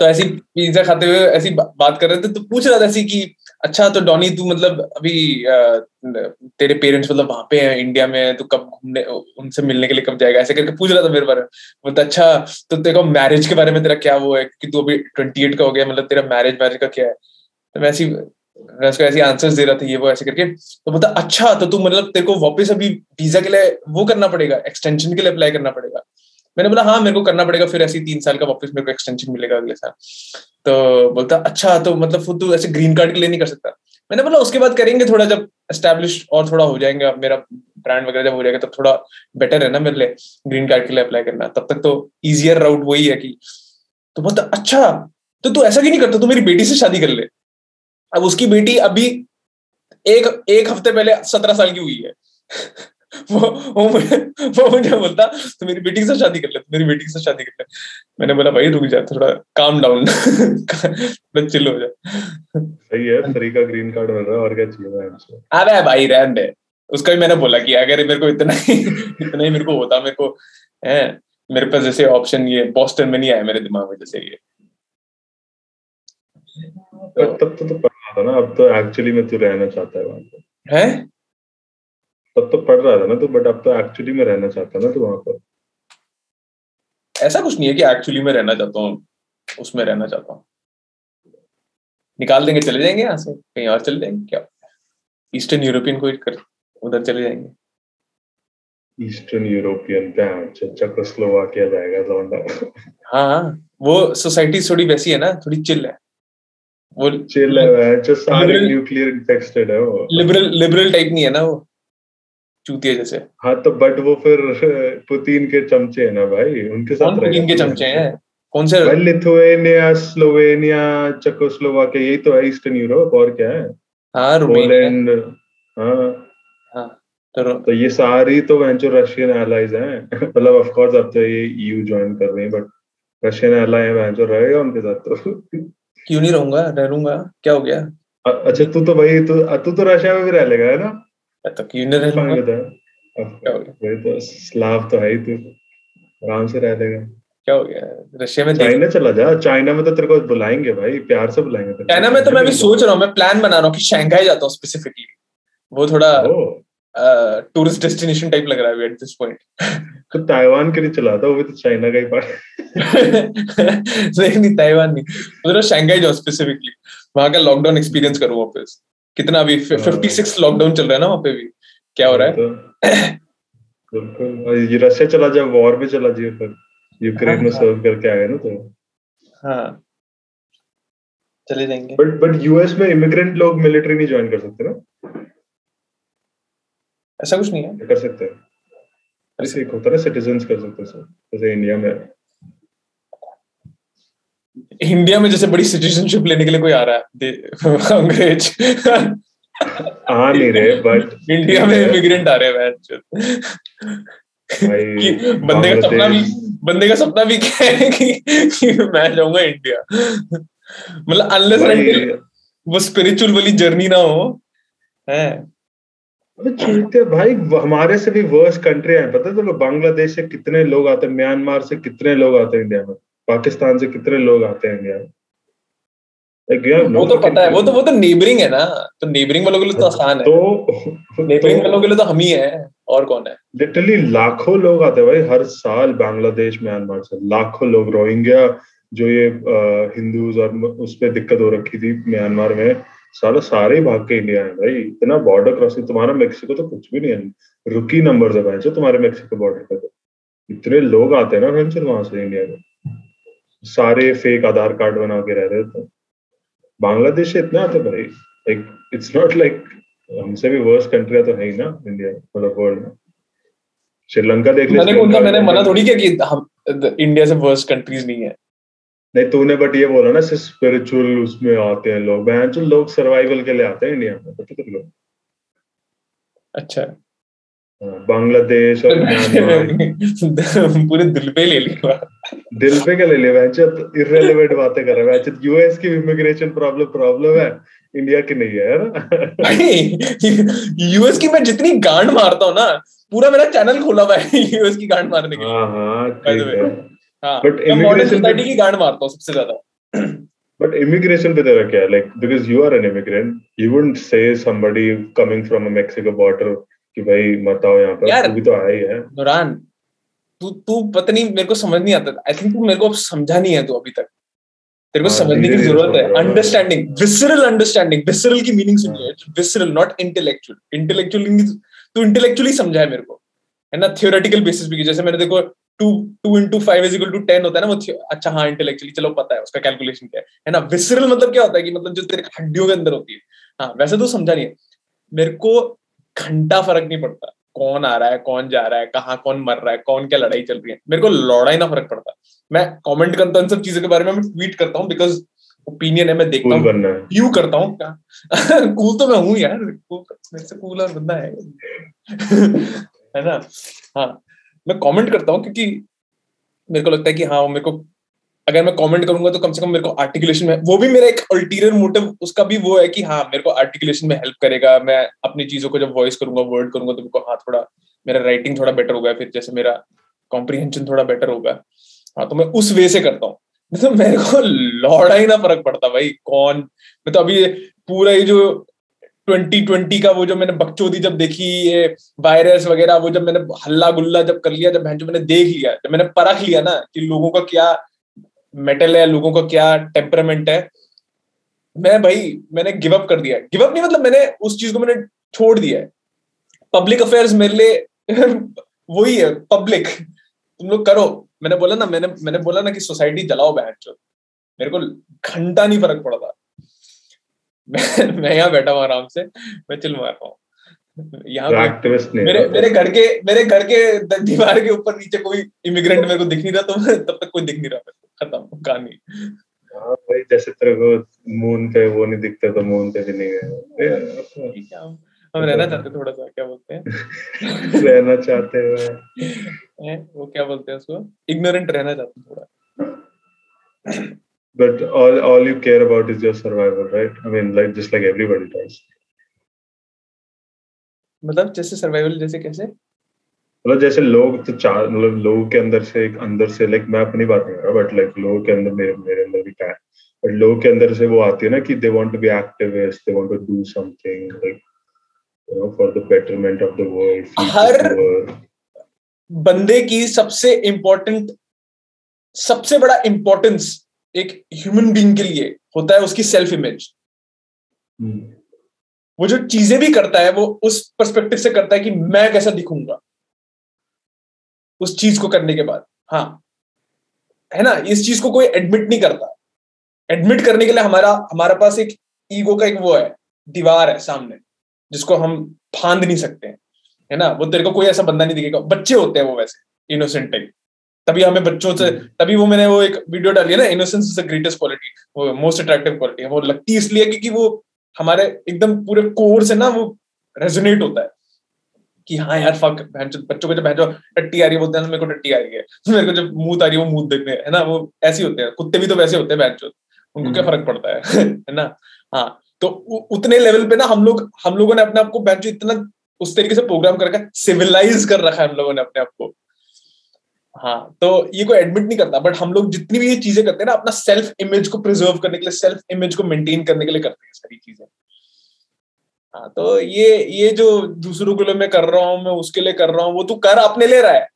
तो ऐसी पिज्जा खाते हुए ऐसी बात कर रहे थे तो पूछ रहा था ऐसी कि अच्छा तो डॉनी, तू मतलब अभी तेरे पेरेंट्स मतलब वहाँ पे हैं इंडिया में, तू कब घूमने, उनसे मिलने के लिए कब जाएगा? ऐसे करके पूछ रहा था मेरे बारे में। बोलता अच्छा तो तेरे को मैरिज के बारे में तेरा क्या वो है? कि तू अभी ट्वेंटी एट का हो गया मतलब तेरा मैरिज मैरिज का क्या है? तो मैं ऐसी, मैं उसको ऐसी आंसर्स दे रहा था, ये वो ऐसे करके। तो बोलता अच्छा तो तू मतलब तेरे को वापस अभी वीज़ा के लिए वो करना पड़ेगा एक्सटेंशन के लिए अप्लाई करना पड़ेगा? मैंने बोला हाँ मेरे को करना पड़ेगा, फिर ऐसे तीन साल का वापस मेरे को एक्सटेंशन मिलेगा अगले साल। तो बोलता अच्छा तो मतलब फिर तू ऐसे ग्रीन कार्ड के लिए नहीं कर सकता। मैंने बोला, उसके बाद करेंगे थोड़ा, जब एस्टेब्लिश और थोड़ा हो जाएँगे, अब मेरा ब्रांड वगैरह जब हो जाएगा, तब थोड़ा बेटर है ना मेरे लिए ग्रीन कार्ड के लिए अप्लाई करना। तब तक तो इजियर राउट वही है कि तो बोलता अच्छा तो तू ऐसा क्यों नहीं करता? तू मेरी बेटी से शादी कर ले। अब उसकी बेटी अभी एक एक हफ़्ते पहले सत्रह साल की हुई है। वो वो मुझे वो मुझे बोलता तो मेरी बेटी से शादी कर ले मेरी बेटी से शादी कर ले. मैंने बोला भाई रुक जा थोड़ा काम डाउन थोड़ा चिल हो जा। सही है फ्री का ग्रीन कार्ड मिल रहा है और क्या चाहिए अबे भाई रहन दे। उसका भी मैंने बोला कि अगर मेरे को इतना ही इतना ही मेरे को होता मेरे को है मेरे पास जैसे ऑप्शन ये बॉस्टन में नहीं आया मेरे दिमाग में जैसे ये। तो, तब तो तो पढ़ रहा था ना अब तो एक्चुअली में तू रहना चाहता है वहाँ पर है? तब तो पढ़ रहा था ना तो बट अब तो एक्चुअली में रहना चाहता ना तो वहाँ पर। ऐसा कुछ नहीं है कि एक्चुअली में रहना चाहता हूँ उसमें रहना चाहता हूँ। निकाल देंगे चले जाएँगे यहाँ से कहीं और चले जाएँगे क्या? ईस्टर्न यूरोपियन को कर उधर चले जाएँगे। ईस्टर्न यूरोपियन चेकोस्लोवाकिया जाएगा लौंडा हाँ हाँ वो सोसाइटी थोड़ी वैसी है ना थोड़ी चिल है। वो चिल है जो सारे न्यूक्लियर इन्फेक्टेड है वो। लिबरल लिबरल टाइप नहीं है ना वो। चूतिया जैसे। हाँ तो बट वो फिर पुतिन के चमचे है ना भाई? उनके साथ पुतिन के चमचे हैं? कौन से लिथुएनिया स्लोवेनिया चेकोस्लोवाकिया यही तो है ईस्टर्न यूरोप और क्या है? हाँ पोलैंड हाँ। हाँ तो, तो ये सारी तो जो रशियन एलाइज हैं। मतलब ऑफ़ कोर्स अब तो ये ईयू ज्वाइन कर रही है बट रशियन एलाई है जो रहेगा उनके साथ तो। क्यों नहीं रहूँगा? रहूँगा। क्या हो गया? अच्छा तू तो भाई तू तू तो रशिया में भी रह लेगा है ना? तो क्यों नहीं रह वही तो स्लाव तो है ही तू। आराम से रह लेगा क्या हो गया? रशिया में चाइना चला जा। चाइना में तो तेरे को बुलाएँगे भाई प्यार से बुलाएँगे चाइना में तो मैं भी सोच रहा हूँ मैं प्लान बना रहा हूँ कि शंघाई जाता हूँ स्पेसिफिकली वो थोड़ा टूरिस्ट डेस्टिनेशन टाइप लग रहा है एट दिस पॉइंट तो ताइवान के लिए चला था वो भी तो चाइना का ही पार्ट नहीं नहीं ताइवान नहीं। शंघाई जाओ स्पेसिफिकली वहाँ का लॉकडाउन एक्सपीरियंस करूँ वापस। कितना अभी फिफ्टी सिक्स लॉकडाउन चल रहा है ना वहाँ पे भी। क्या हो रहा है? बिल्कुल ये रशिया चला जाए वॉर भी चला जाए फिर यूक्रेन में सर्व करके आए ना तो। हाँ। चले जाएँगे। बट बट यूएस में इमिग्रेंट लोग मिलिट्री नहीं ज्वाइन कर सकते ना? ऐसा कुछ नहीं है। कर सकते। हैं ऐसे एक होता है सिटीजंस कर सकते हैं जैसे इंडिया में। इंडिया में जैसे बड़ी सिटीजनशिप लेने के लिए कोई आ रहा है? अंग्रेज़। आ नहीं रहे बट इंडिया में इमिग्रेंट आ रहे हैं बंदे का सपना भी बंदे का सपना भी क्या है कि, कि मैं जाऊँगा इंडिया मतलब अनलेस वो स्पिरिचुअल वाली जर्नी ना हो है? चूते भाई हमारे से भी वर्स कंट्री है। पता है तो बांग्लादेश से कितने लोग आते हैं म्यांमार से कितने लोग आते हैं इंडिया में? पाकिस्तान से कितने लोग आते हैं इंडिया में वो तो पता है वो तो वो तो नेबरिंग है ना। तो नेबरिंग वालों के लिए तो आसान है। तो नेबरिंग वालों के लिए तो हम ही है और कौन है? लिटरली लाखों लोग आते हैं भाई हर साल बांग्लादेश म्यांमार से लाखों लोग रोहिंग्या जो ये हिंदूज और उस पर दिक्कत हो रखी थी म्यांमार में सारा सारे भाग के इंडिया है भाई। इतना बॉर्डर क्रॉसिंग तुम्हारा मेक्सिको तो कुछ भी नहीं है। रुकी नंबर है भाई जो तुम्हारे मेक्सिको बॉर्डर पे तो इतने लोग आते हैं ना वेंचर वहाँ से इंडिया में। सारे फेक आधार कार्ड बना के रह रहे थे। बांग्लादेश से इतने आते भाई लाइक इट्स नॉट लाइक हमसे भी वर्स्ट कंट्री तो है ही ना इंडिया मतलब वर्ल्ड में। श्रीलंका देख मैंने मैंने मना थोड़ी किया कि हम इंडिया से वर्स्ट कंट्रीज़ नहीं है। नहीं तूने बट ये बोला ना स्पिरिचुअल उसमें आते हैं लोग। जो लोग सर्वाइवल के लिए आते हैं इंडिया में पता तेरे लोग अच्छा। बांग्लादेश और पूरे दिल पे ले लिया। दिल पे क्या ले लिया? बहन इररेलेवेंट बातें कर रहा है। यूएस की इमिग्रेशन प्रॉब्लम प्रॉब्लम है। इंडिया की नहीं है ना? यूएस की मैं जितनी गांड मारता हूँ ना पूरा मेरा चैनल खोला हुआ है यूएस की गांड मारने के लिए। हाँ हाँ है। बट इमिग्रेशन सोसाइटी की गांड मारता हूँ सबसे ज़्यादा। बट इमिग्रेशन पे तेरा क्या है? Like because you are an immigrant you wouldn't say somebody coming from a Mexico border कि भाई मत आओ यहाँ पर तू भी तो आया ही है। नुरान तू तू पता नहीं मेरे को समझ नहीं आता। आई थिंक तू मेरे को समझा नहीं है तू अभी तक। तेरे को समझने की ज़रूरत है। अंडरस्टैंडिंग विसरल अंडरस्टैंडिंग विसरल की मीनिंग सुनिए विसरल नॉट इंटेलेक्चुअल इंटेलेक्चुअल तू इंटेलेक्चुअली समझा है मेरे को। है ना? थियोरेटिकल बेसिस पे जैसे मैंने देखो two two into five is equal to ten होता है ना वो अच्छा हाँ इंटेलेक्चुअली चलो पता है उसका कैलकुलेशन क्या है। है ना? विसरल मतलब क्या होता है कि मतलब जो तेरे हड्डियों के अंदर होती है। हाँ वैसे तो समझा नहीं है। मेरे को घंटा फ़र्क नहीं पड़ता। कौन आ रहा है कौन जा रहा है कहाँ कौन मर रहा है कौन क्या लड़ाई चल रही है। मेरे को लड़ाई ना फ़र्क पड़ता। मैं कमेंट करता हूँ सब चीज़ों के बारे में मैं ट्वीट करता हूँ बिकॉज़ ओपिनियन है मैं देखता हूँ। यू करता हूँ। क्या कूल तो मैं हूँ यार। मेरे से कूल और बंदा है। है ना? हाँ। मैं कमेंट करता हूँ क्योंकि मेरे को लगता है कि हाँ मेरे को अगर मैं कमेंट करूँगा तो कम से कम मेरे को आर्टिकुलेशन में वो भी मेरा एक अल्टीरियर मोटिव उसका भी वो है कि हाँ मेरे को आर्टिकुलेशन में हेल्प करेगा। मैं अपनी चीज़ों को जब वॉइस करूँगा वर्ड करूँगा तो मेरे को हाँ थोड़ा मेरा राइटिंग थोड़ा बेटर होगा, फिर जैसे मेरा कॉम्प्रीहेंशन थोड़ा बेटर होगा। हाँ तो मैं उस वे से करता हूँ। तो मेरे को लौड़ा ही ना फ़र्क पड़ता भाई, कौन मैं तो अभी पूरा ये जो 2020 का वो जो मैंने बकचोदी जब देखी, ये वायरस वगैरह, वो जब मैंने हल्ला गुल्ला जब कर लिया, जब मैंने देख लिया, जब मैंने परख लिया ना कि लोगों का क्या मेटल है लोगों का क्या टेम्परामेंट है। मैं भाई मैंने गिव अप कर दिया। गिव अप नहीं मतलब मैंने उस चीज़ को मैंने छोड़ दिया है। पब्लिक अफेयर्स मेरे लिए वही है पब्लिक तुम लोग करो। मैंने बोला ना मैंने मैंने बोला ना कि सोसाइटी जलाओ बहन मेरे को घंटा नहीं फ़र्क पड़ता मैं मैं यहाँ बैठा हूँ आराम से। मैं चिल मार रहा हूँ। यहाँ मेरे मेरे घर के मेरे घर के दीवार के ऊपर नीचे कोई इमिग्रेंट मेरे को दिख नहीं रहा तो तब तक कोई दिख नहीं रहा। खत्म कहानी हाँ भाई जैसे तेरे को मून पे वो नहीं दिखते तो मून पे भी नहीं गए हम रहना चाहते थोड़ा सा क्या बोलते हैं? रहना चाहते हैं वो क्या बोलते हैं उसको? इग्नोरेंट रहना चाहते हैं थोड़ा। But all all you care about is your survival right? I mean like just like everybody does. मतलब जैसे सर्वाइवल जैसे कैसे? मतलब जैसे लोग तो चार मतलब लोगों के अंदर से एक अंदर से लाइक मैं अपनी बात नहीं कर रहा बट लाइक लोगों के अंदर मेरे मेरे अंदर भी क्या है। बट लोगों के अंदर से वो आती है ना कि they want to be activist they want to do something like you know for the betterment of the world हर बंदे की सबसे इंपॉर्टेंट सबसे बड़ा इंपॉर्टेंस एक ह्यूमन बींग के लिए होता है उसकी सेल्फ इमेज hmm. वो जो चीज़ें भी करता है वो उस परस्पेक्टिव से करता है कि मैं कैसा दिखूँगा। उस चीज़ को करने के बाद। हाँ। है ना? इस चीज़ को कोई एडमिट नहीं करता। एडमिट करने के लिए हमारा हमारे पास एक ईगो का एक वो है दीवार है सामने जिसको हम फांद नहीं सकते। हैं है ना? वो तेरे को कोई ऐसा बंदा नहीं दिखेगा। बच्चे होते हैं वो वैसे इनोसेंट टाइप तभी हमें बच्चों से हम्म। तभी वो मैंने वो एक वीडियो डाली है ना innocence is the greatest quality वो मोस्ट अट्रैक्टिव क्वालिटी है। वो लगती इसलिए क्योंकि वो हमारे एकदम पूरे कोर से ना वो रेजोनेट होता है। कि हाँ यार फक बच्चों को जब बहन टट्टी आ रही है बोलते हैं मेरे को टट्टी आ रही है। मेरे को जब मुँह आ रही है वो मुँह देखने है ना वो ऐसे होते हैं। कुत्ते भी तो वैसे होते हैं बहन उनको क्या हम्म। फ़र्क पड़ता है? है ना? हाँ तो उतने लेवल पे ना हम लोग हम लोगों ने अपने आप को बहन इतना उस तरीके से प्रोग्राम कर रखा है सिविलाइज कर रखा है हम लोगों ने अपने आप को। हाँ तो ये कोई एडमिट नहीं करता बट हम लोग जितनी भी ये चीज़ें करते हैं ना अपना सेल्फ इमेज को प्रिजर्व करने के लिए सेल्फ इमेज को मेंटेन करने के लिए करते हैं सारी चीज़ें। हाँ तो ये ये जो दूसरों के लिए मैं कर रहा हूँ मैं उसके लिए कर रहा हूँ वो तू कर अपने ले रहा। है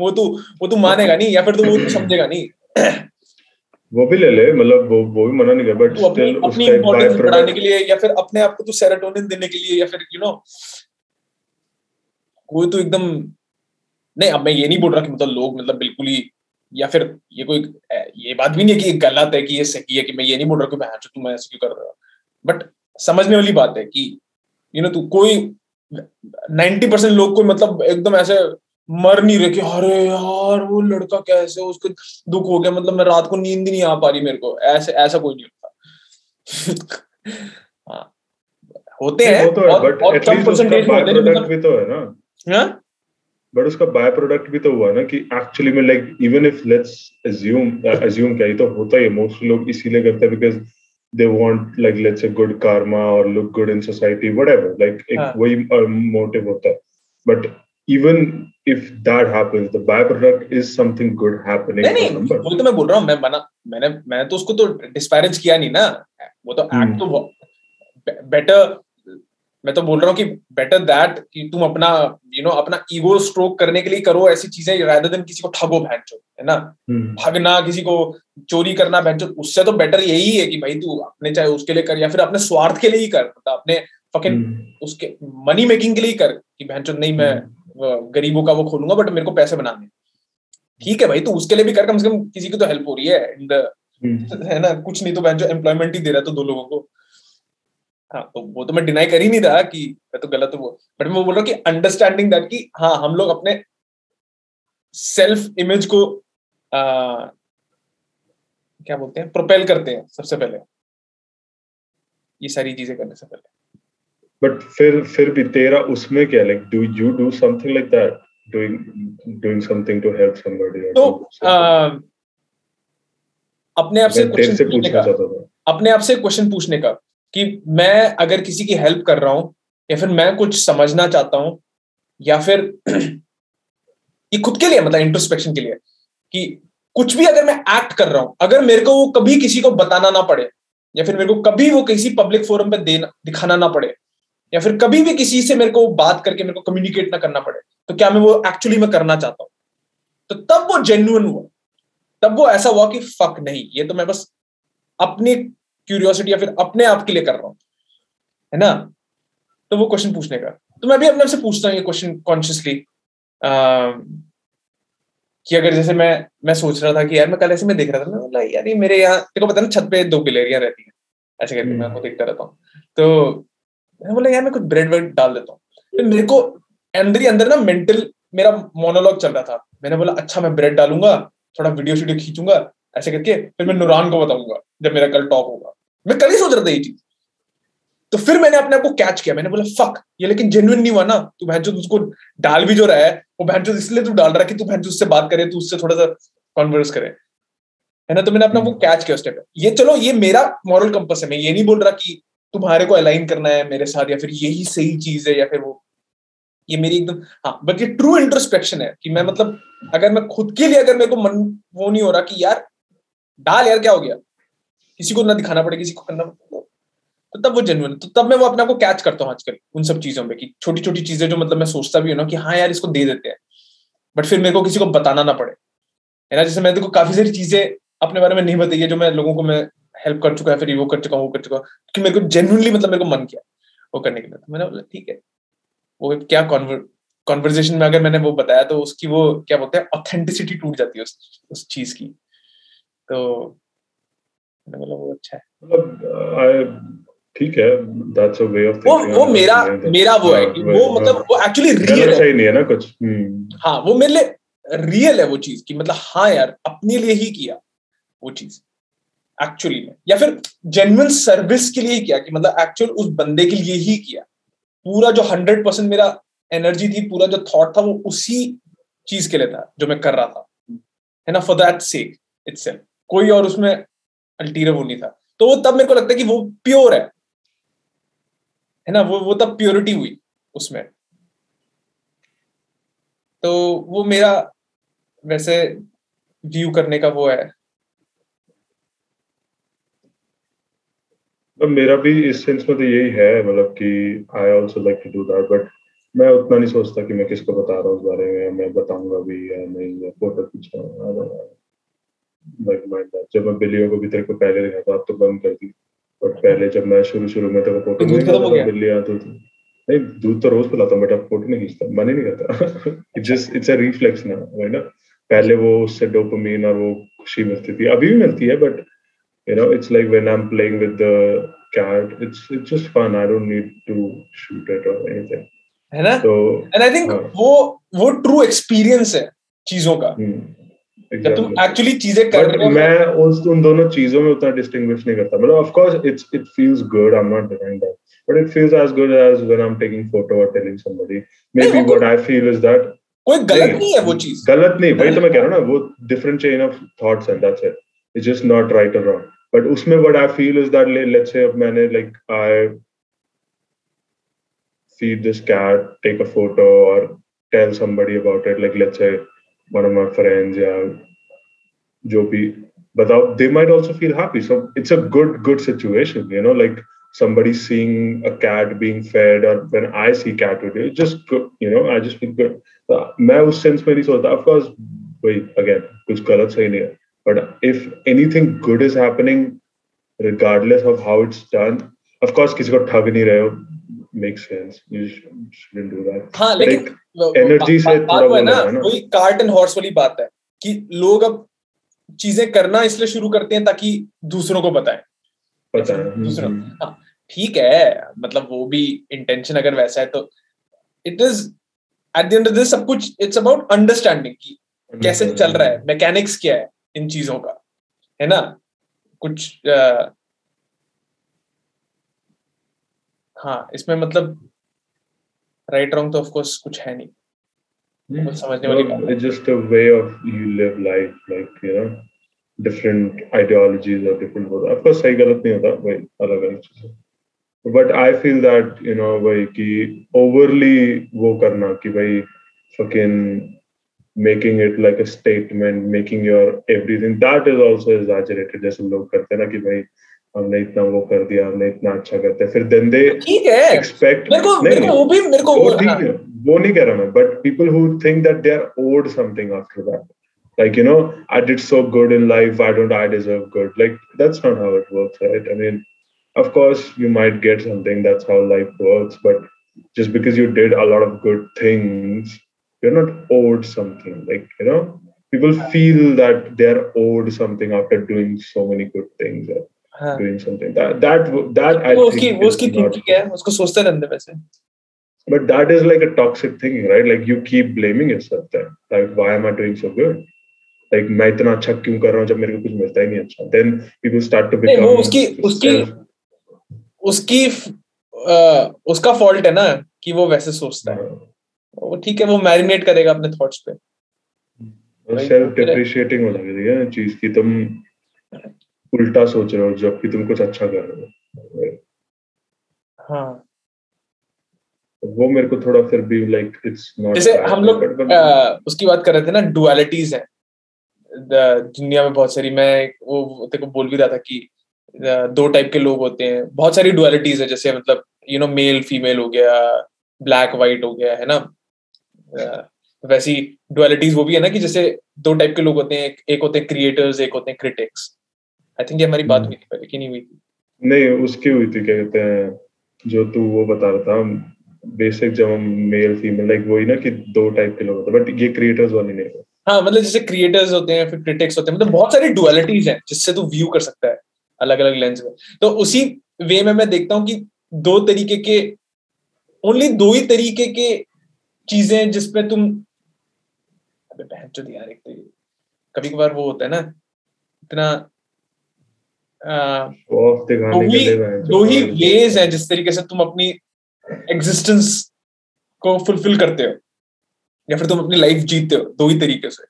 वो तू वो तू मानेगा नहीं या फिर तू वो समझेगा नहीं। वो भी ले ले मतलब वो वो भी मना नहीं कर बट स्टिल अपनी इंपॉर्टेंस बढ़ाने के लिए या फिर अपने आप को तू सेरोटोनिन देने के लिए या फिर यू नो कोई तो एकदम नहीं अब मैं ये नहीं बोल रहा कि मतलब लोग मतलब बिल्कुल ही या फिर ये कोई ये बात भी नहीं है कि गलत है कि ये सही है कि मैं ये नहीं बोल रहा कि मैं तुम मैं ऐसे क्यों कर रहा बट समझने वाली बात है कि यू नो तू कोई नाइन्टी परसेंट लोग को मतलब एकदम ऐसे मर नहीं रहे कि अरे यार वो लड़का कैसे उसको दुख हो गया। मतलब मैं रात को नींद ही नहीं आ पा रही मेरे को। ऐसे ऐसा कोई नहीं होता। हाँ। होते हैं तो बहुत कम परसेंटेज होते हैं भी तो है ना। हाँ? बट उसका बाय प्रोडक्ट भी तो हुआ ना कि एक्चुअली में like even if let's assume assume क्या ही तो होता ही है मोस्टली लोग इसीलिए करते हैं because they want like let's say good karma और look good in society whatever like एक हाँ. वही मोटिव uh, होता है even if that happens the byproduct is something good happening नहीं नहीं वो तो मैं बोल रहा हूँ मैं मना मैंने मैंने तो उसको तो डिस्पैरेज किया नहीं ना वो तो एक्ट hmm. तो बेटर मैं तो बोल रहा हूँ कि बेटर दैट कि तुम अपना यू you नो know, अपना ईगो स्ट्रोक करने के लिए करो ऐसी चीज़ें रादर देन किसी को ठगो भैंचो है ना हम्म। ठगना किसी को चोरी करना भैंचो उससे तो बेटर यही है कि भाई तू अपने चाहे उसके लिए कर या फिर अपने स्वार्थ के लिए ही कर मतलब अपने फकिंग हम्म। उसके मनी मेकिंग के लिए ही कर कि भैंचो नहीं मैं हम्म। गरीबों का वो खोलूँगा बट मेरे को पैसे बनाने ठीक है भाई तू उसके लिए भी कर कम से कम किसी की तो हेल्प हो रही है इन द है ना कुछ नहीं तो भैंचो एम्प्लॉयमेंट ही दे रहा तो दो लोगों को हाँ तो वो तो मैं डिनाई कर ही नहीं रहा कि मैं तो गलत हूँ बट मैं बोल रहा हूँ कि अंडरस्टैंडिंग दैट कि हाँ हम लोग अपने सेल्फ इमेज को आ, क्या बोलते हैं? प्रोपेल करते हैं सबसे पहले। ये सारी चीज़ें करने से पहले। बट फिर फिर भी तेरा उसमें क्या? Like do you do something like that doing doing something to help somebody तो अपने आप से क्वेश्चन पूछने का अपने आप से क्वेश्चन पूछने का कि मैं अगर किसी की हेल्प कर रहा हूँ या फिर मैं कुछ समझना चाहता हूँ या फिर ये खुद के लिए मतलब इंट्रोस्पेक्शन के लिए। कि कुछ भी अगर मैं एक्ट कर रहा हूँ, अगर मेरे को वो कभी किसी को बताना ना पड़े, या फिर मेरे को कभी वो किसी पब्लिक फोरम पे देना, दिखाना ना पड़े, या फिर कभी भी किसी से मेरे को बात करके मेरे को कम्युनिकेट ना करना पड़े तो क्या मैं वो एक्चुअली मैं करना चाहता हूँ? तो तब वो जेन्युन हुआ। तब वो ऐसा हुआ कि फक नहीं, ये तो मैं बस अपनी क्यूरियोसिटी या फिर अपने आप के लिए कर रहा हूँ, है ना? तो वो क्वेश्चन पूछने का। तो मैं भी अपने आप से पूछता हूँ ये क्वेश्चन कॉन्शियसली कि अगर जैसे मैं मैं सोच रहा था कि यार मैं कल ऐसे में देख रहा था ना यार ये मेरे यहाँ देखो पता ना छत पे दो गिलेरियाँ रहती हैं। ऐसे करके मैं उनको हम्म। देखता रहता हूँ। तो मैं बोला यार मैं कुछ ब्रेड वेड डाल देता हूँ। फिर मेरे को अंदर ही अंदर ना मेंटल मेरा मोनोलॉग चल रहा था। मैंने बोला अच्छा मैं ब्रेड डालूँगा थोड़ा वीडियो शीडियो खींचूँगा ऐसे करके फिर मैं नुरान को बताऊँगा जब मेरा कल टॉप होगा। मैं कल ही सोच रहा था ये चीज़। तो फिर मैंने अपने आप को कैच किया। मैंने बोला फक ये लेकिन जेन्युइन नहीं हुआ ना। तू बहन उसको डाल भी जो रहा है वो बहन इसलिए तू डाल रहा है कि तू बहन उससे बात करे तू उससे थोड़ा सा कॉन्वर्स करे। है ना? तो मैंने अपना वो कैच। किया उस टाइम ये चलो ये मेरा मॉरल कंपस है। मैं ये नहीं बोल रहा कि तुम्हारे को अलाइन करना है मेरे साथ या फिर यही सही चीज़ है या फिर वो। ये मेरी एकदम हाँ बट ये ट्रू इंट्रोस्पेक्शन है कि मैं मतलब अगर मैं खुद के लिए अगर मेरे को मन वो नहीं हो रहा कि यार डाल यार क्या हो गया? किसी को ना दिखाना पड़े किसी को करना तो तब वो जेनुअन तो तब मैं वो अपने आप को कैच करता हूँ आजकल, उन सब चीज़ों में कि छोटी छोटी चीज़ें जो मतलब मैं सोचता भी हूँ ना कि हाँ यार इसको दे देते हैं बट फिर मेरे को किसी को बताना ना पड़े। है ना? जैसे मैं देखो काफ़ी सारी चीज़ें अपने बारे में नहीं बताई है जो मैं लोगों को मैं हेल्प कर चुका है फिर वो कर चुका हूँ, वो कर चुका हूँ मेरे को जेनुअनली मतलब मेरे को मन किया वो करने के लिए। तो मैंने बोला, ठीक है, वो क्या कॉन्वर्जेशन में अगर मैंने वो बताया तो उसकी वो क्या बोलते हैं ऑथेंटिसिटी टूट जाती है उस उस चीज़ की। तो मैंने बोला, वो अच्छा है। मतलब ठीक है दैट्स अ वे ऑफ़ वो वो मेरा मेरा वो है वो मतलब वो एक्चुअली रियल है। नहीं है ना कुछ हम्म। हाँ वो मेरे लिए रियल है वो चीज़ कि मतलब हाँ यार अपने लिए ही किया वो चीज़। एक्चुअली में। या फिर जेन्युइन सर्विस के लिए ही किया कि मतलब एक्चुअल उस बंदे के लिए ही किया। पूरा जो हंड्रेड परसेंट मेरा एनर्जी थी पूरा जो थॉट था वो उसी चीज़ के लिए था जो मैं कर रहा था। है ना? फॉर दैट सेक इट्स कोई और उसमें अल्टीरियर वो नहीं था। तो वो तब मेरे को लगता है कि वो प्योर है। है ना, वो वो तब प्योरिटी हुई उसमें। तो वो मेरा वैसे व्यू करने का वो है। तो मेरा भी इस सेंस में तो यही है मतलब कि I also like to do that but मैं उतना नहीं सोचता कि मैं किसको बता रहा हूँ उस बारे में मैं बताऊँगा भी या नहीं मैं फ़ोटो खींच लाइक माइंड जब मैं बिल्लियों को भी तेरे को पहले देखा था अब तो बंद कर दी। बट पहले जब मैं शुरू शुरू में तो फ़ोटो नहीं खींचता बिल्ली आती थी नहीं दूध तो रोज पिलाता हूँ बट अब फ़ोटो नहीं खींचता मन ही नहीं करता। It's just it's a reflex ना राइट ना? पहले वो उससे डोपामिन और वो खुशी मिलती थी। अभी भी मिलती है but you know it's like when i'm playing with the cat it's it's just fun. I don't need to shoot it or anything. है ना? तो एंड आई थिंक वो वो ट्रू एक्सपीरियंस है चीज़ों का। Hmm. जब तुम एक्चुअली चीज़ें कर रहे हो मैं उस उन दोनों चीज़ों में उतना डिस्टिंग्विश नहीं करता। मतलब of course it's it feels good I am not denying that but it feels as good as when I am taking photo और telling somebody maybe what I feel is that कोई गलत नहीं है वो चीज़। गलत नहीं वही तो मैं कह रहा हूँ। ना वो different chain of thoughts and that's it it's just not right और रॉन्ग बट उसमें what I feel is that let's say अब मैंने like I feed this cat, take a photo, or tell somebody about it. Like let's say one of my friends, yeah, जो भी बताओ they might also feel happy so it's a good good situation you know like somebody seeing a cat being fed or when I see cat it's just you know I just feel good मैं उस sense में नहीं of course वही again कुछ गलत सही नहीं है but if anything good is happening regardless of how it's done of course किसी को ठग नहीं रहे हो makes sense. You shouldn't do that. हाँ लेकिन एनर्जी से थोड़ा वो है ना वही कार्ट एंड हॉर्स वाली बात है कि लोग अब चीज़ें करना इसलिए शुरू करते हैं ताकि दूसरों को बताएँ। दूसरों हम्म। हाँ ठीक है मतलब वो भी इंटेंशन अगर वैसा है तो it is at the end of this सब कुछ इट्स अबाउट अंडरस्टैंडिंग की कैसे चल रहा है मैकेनिक्स क्या है इन चीज़ों का है ना? कुछ आ, हाँ इसमें मतलब राइट रॉन्ग तो ऑफकोर्स कुछ है नहीं। Statement making your everything that is also exaggerated जैसे लोग करते हैं ना कि भाई हमने इतना वो कर दिया, हमने इतना अच्छा करते हैं. फिर then they ठीक है expect. मेरे को नहीं, मेरे को वो भी मेरे को वो वो- ठीक हाँ, है वो नहीं कह रहा मैं but people who think that they are owed something after that like you know i did so good in life why don't i deserve good like that's not how it works right i mean of course you might get something that's how life works but just because you did a lot of good things you're not owed something like you know people feel that they're owed something after doing so many good things or हाँ doing something that that that i वो उसकी think वो is उसकी not thinking है उसको सोचते रहते हैं वैसे But that is like a toxic thinking, right? Like you keep blaming yourself then. Like, why am I doing so good? Like, मैं इतना अच्छा क्यों कर रहा हूँ जब मेरे को कुछ मिलता ही नहीं अच्छा? Then people start to नहीं, become. वो उसकी उसकी उसकी अ, उसका फॉल्ट है ना कि वो वैसे सोचता है वो ठीक है वो मैरिनेट करेगा अपने थॉट्स पे सेल्फ तो डिप्रिशिएटिंग हो जाएगी है चीज़ की तुम उल्टा सोच रहे हो जबकि तुम कुछ अच्छा कर रहे हो हाँ। वो मेरे को थोड़ा फिर भी लाइक इट्स नॉट जैसे हम लोग उसकी बात कर रहे थे ना डुअलिटीज है। दुनिया में बहुत सारी मैं वो तेरे को बोल भी रहा था कि दो टाइप के लोग होते हैं। बहुत सारी डुअलिटीज है जैसे मतलब यू नो मेल फीमेल हो गया ब्लैक वाइट हो गया है ना? वैसी डुअलिटीज वो भी है ना कि जैसे दो टाइप के लोग होते हैं एक, एक होते हैं क्रिएटर्स एक होते हैं क्रिटिक्स आई थिंक ये हमारी बात हम्म। हुई थी पहले कि नहीं हुई थी? नहीं उसकी हुई थी क्या कहते हैं जो तू वो बता रहा था बेसिक जब हम मेल फीमेल लाइक वही ना कि दो टाइप के लोग होते हैं बट ये क्रिएटर्स वाली नहीं है। हाँ मतलब जैसे क्रिएटर्स होते हैं फिर क्रिटिक्स होते हैं मतलब बहुत सारी डुअलिटीज हैं जिससे तू व्यू कर सकता है अलग अलग लेंस में। तो उसी वे में मैं देखता हूँ कि दो तरीके के ओनली दो ही तरीके के चीज़ें जिसपे तुम अबे बहन चोद यार एक तो कभी कभार वो होता है ना इतना दो ही दो ही वेज हैं जिस तरीके से तुम अपनी एग्जिस्टेंस को फुलफिल करते हो या फिर तुम अपनी लाइफ जीते हो दो ही तरीके से।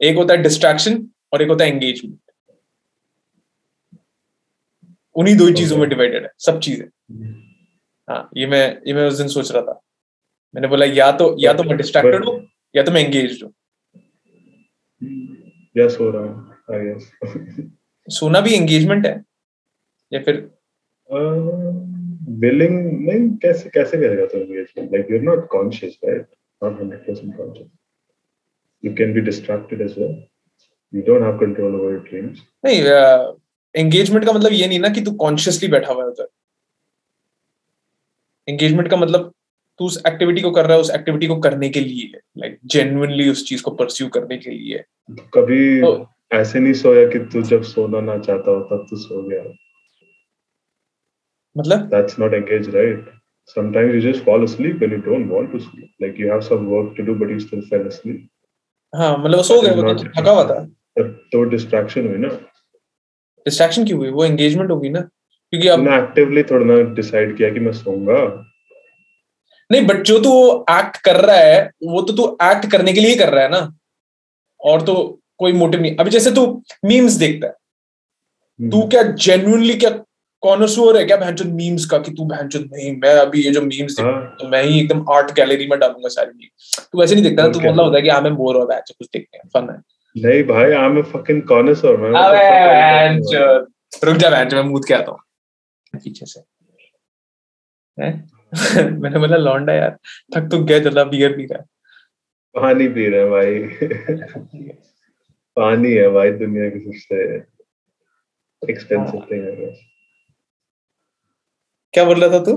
एक होता है डिस्ट्रैक्शन और एक होता है एंगेजमेंट उन्हीं दो ही चीज़ों में डिवाइडेड है सब चीज़ें। हाँ ये मैं ये मैं उस दिन सोच रहा था। मैंने बोला या तो या तो मैं डिस्ट्रैक्टेड हूँ या तो मैं एंगेज हूँ। यस हो रहा हूँ सोना भी एंगेजमेंट है? या फिर विलिंग नहीं कैसे कैसे करेगा तो engagement like you are not conscious right not 100% conscious you can be distracted as well. You don't have control over your dreams. नहीं एंगेजमेंट का मतलब ये नहीं ना कि तू कॉन्शियसली बैठा हुआ है उधर। एंगेजमेंट का मतलब तू उस एक्टिविटी को कर रहा है उस एक्टिविटी को करने के लिए। लाइक like, जेन्युइनली उस चीज़ को परस्यू करने के लिए। कभी तो ऐसे नहीं सोया कि तू जब सोना ना चाहता हो तब तू सो गया। मतलब? That's not engaged right? Sometimes you just fall asleep when you don't want to sleep. Like you have some work to do but you still fell asleep. हाँ मतलब वो सो गए वो तो थका हुआ था। तो डिस्ट्रैक्शन हुई ना। डिस्ट्रैक्शन क्यों हुई? वो एंगेजमेंट होगी ना। क्योंकि अब तूने एक्टिवली थोड़ा ना डिसाइड किया कि मैं सोऊँगा। नहीं बट जो तू एक्ट कर रहा है वो तो तू एक्ट करने के लिए कर रहा है ना। और तो कोई मोटिव नहीं। अभी जैसे तू मीम्स देखता है हम्म। तू क्या जेन्युइनली क्या कॉनोसोर है क्या बहनचोद मीम्स का कि तू बहनचोद नहीं मैं अभी ये जो मीम्स देख हाँ। तो मैं ही एकदम आर्ट गैलरी में डालूँगा सारी मीम तू वैसे नहीं देखता ना तू मतलब होता है कि हाँ मैं बोर हो रहा है कुछ देखते हैं फन है। नहीं भाई आई एम अ फकिंग कॉनसर मैं अबे बहनचोद। रुक जा बहनचोद मैं मूद के आता हूँ। पीछे से। हैं? मैंने बोला लौंडा यार थक तो गया चला बियर पी रहा पानी पी रहे हैं भाई। है पानी है भाई दुनिया की सबसे एक्सपेंसिव हाँ। थिंग है क्या बोल रहा था तू?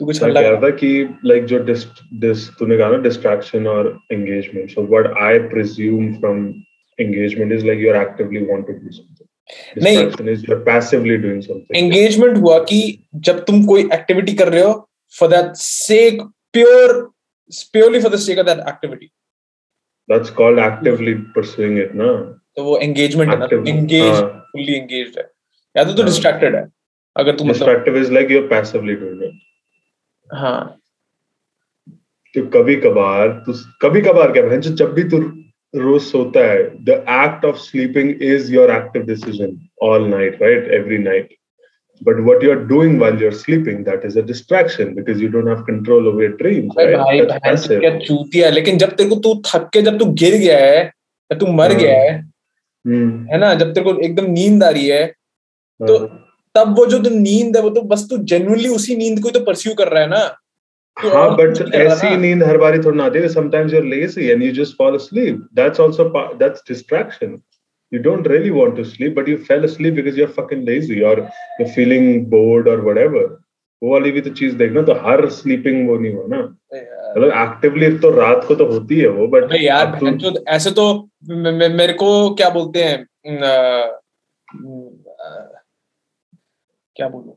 तू कुछ कह रहा था कि लाइक जो डिस डिस तूने कहा ना डिस्ट्रैक्शन और engagement so what I presume from engagement is like you are actively want to do something नहीं। Is you are passively doing something engagement हुआ कि जब तुम कोई एक्टिविटी कर रहे हो for that sake pure purely for the sake of that activity That's called actively pursuing it ना तो वो एंगेजमेंट है ना Active, एंगेज हाँ। फुल्ली एंगेज्ड है या तो तू हाँ। डिस्ट्रैक्टेड है अगर तू मतलब distractive is like you are passively doing it हाँ तो कभी कभार तो कभी कभार क्या बहन जब भी तू रोज सोता है the act of sleeping is your active decision all night right every night but what you're doing while you're sleeping that is a distraction because you don't have control over your dreams right That's चूतिया लेकिन जब तेरे को तू थक के जब तू गिर गया है या तू मर हाँ। गया है हम्म, है ना जब तेरे को एकदम नींद आ रही है तो हाँ। तब वो जो तू नींद है वो तो बस तू जेन्युइनली उसी नींद को ही तो परस्यू कर रहा है ना तू हाँ बट ऐसी नींद हर बारी थोड़ी ना आती है sometimes you're lazy and you just fall asleep that's also that's distraction you don't really want to sleep but you fell asleep because you're fucking lazy or you're feeling bored or whatever वो वाली भी तो चीज़ देखना तो हर sleeping वो नहीं हुआ ना मतलब एक्टिवली तो रात को तो होती है वो बट यार बहनचोद, ऐसे तो मेरे को क्या बोलते हैं अ, अ, क्या बोलूँ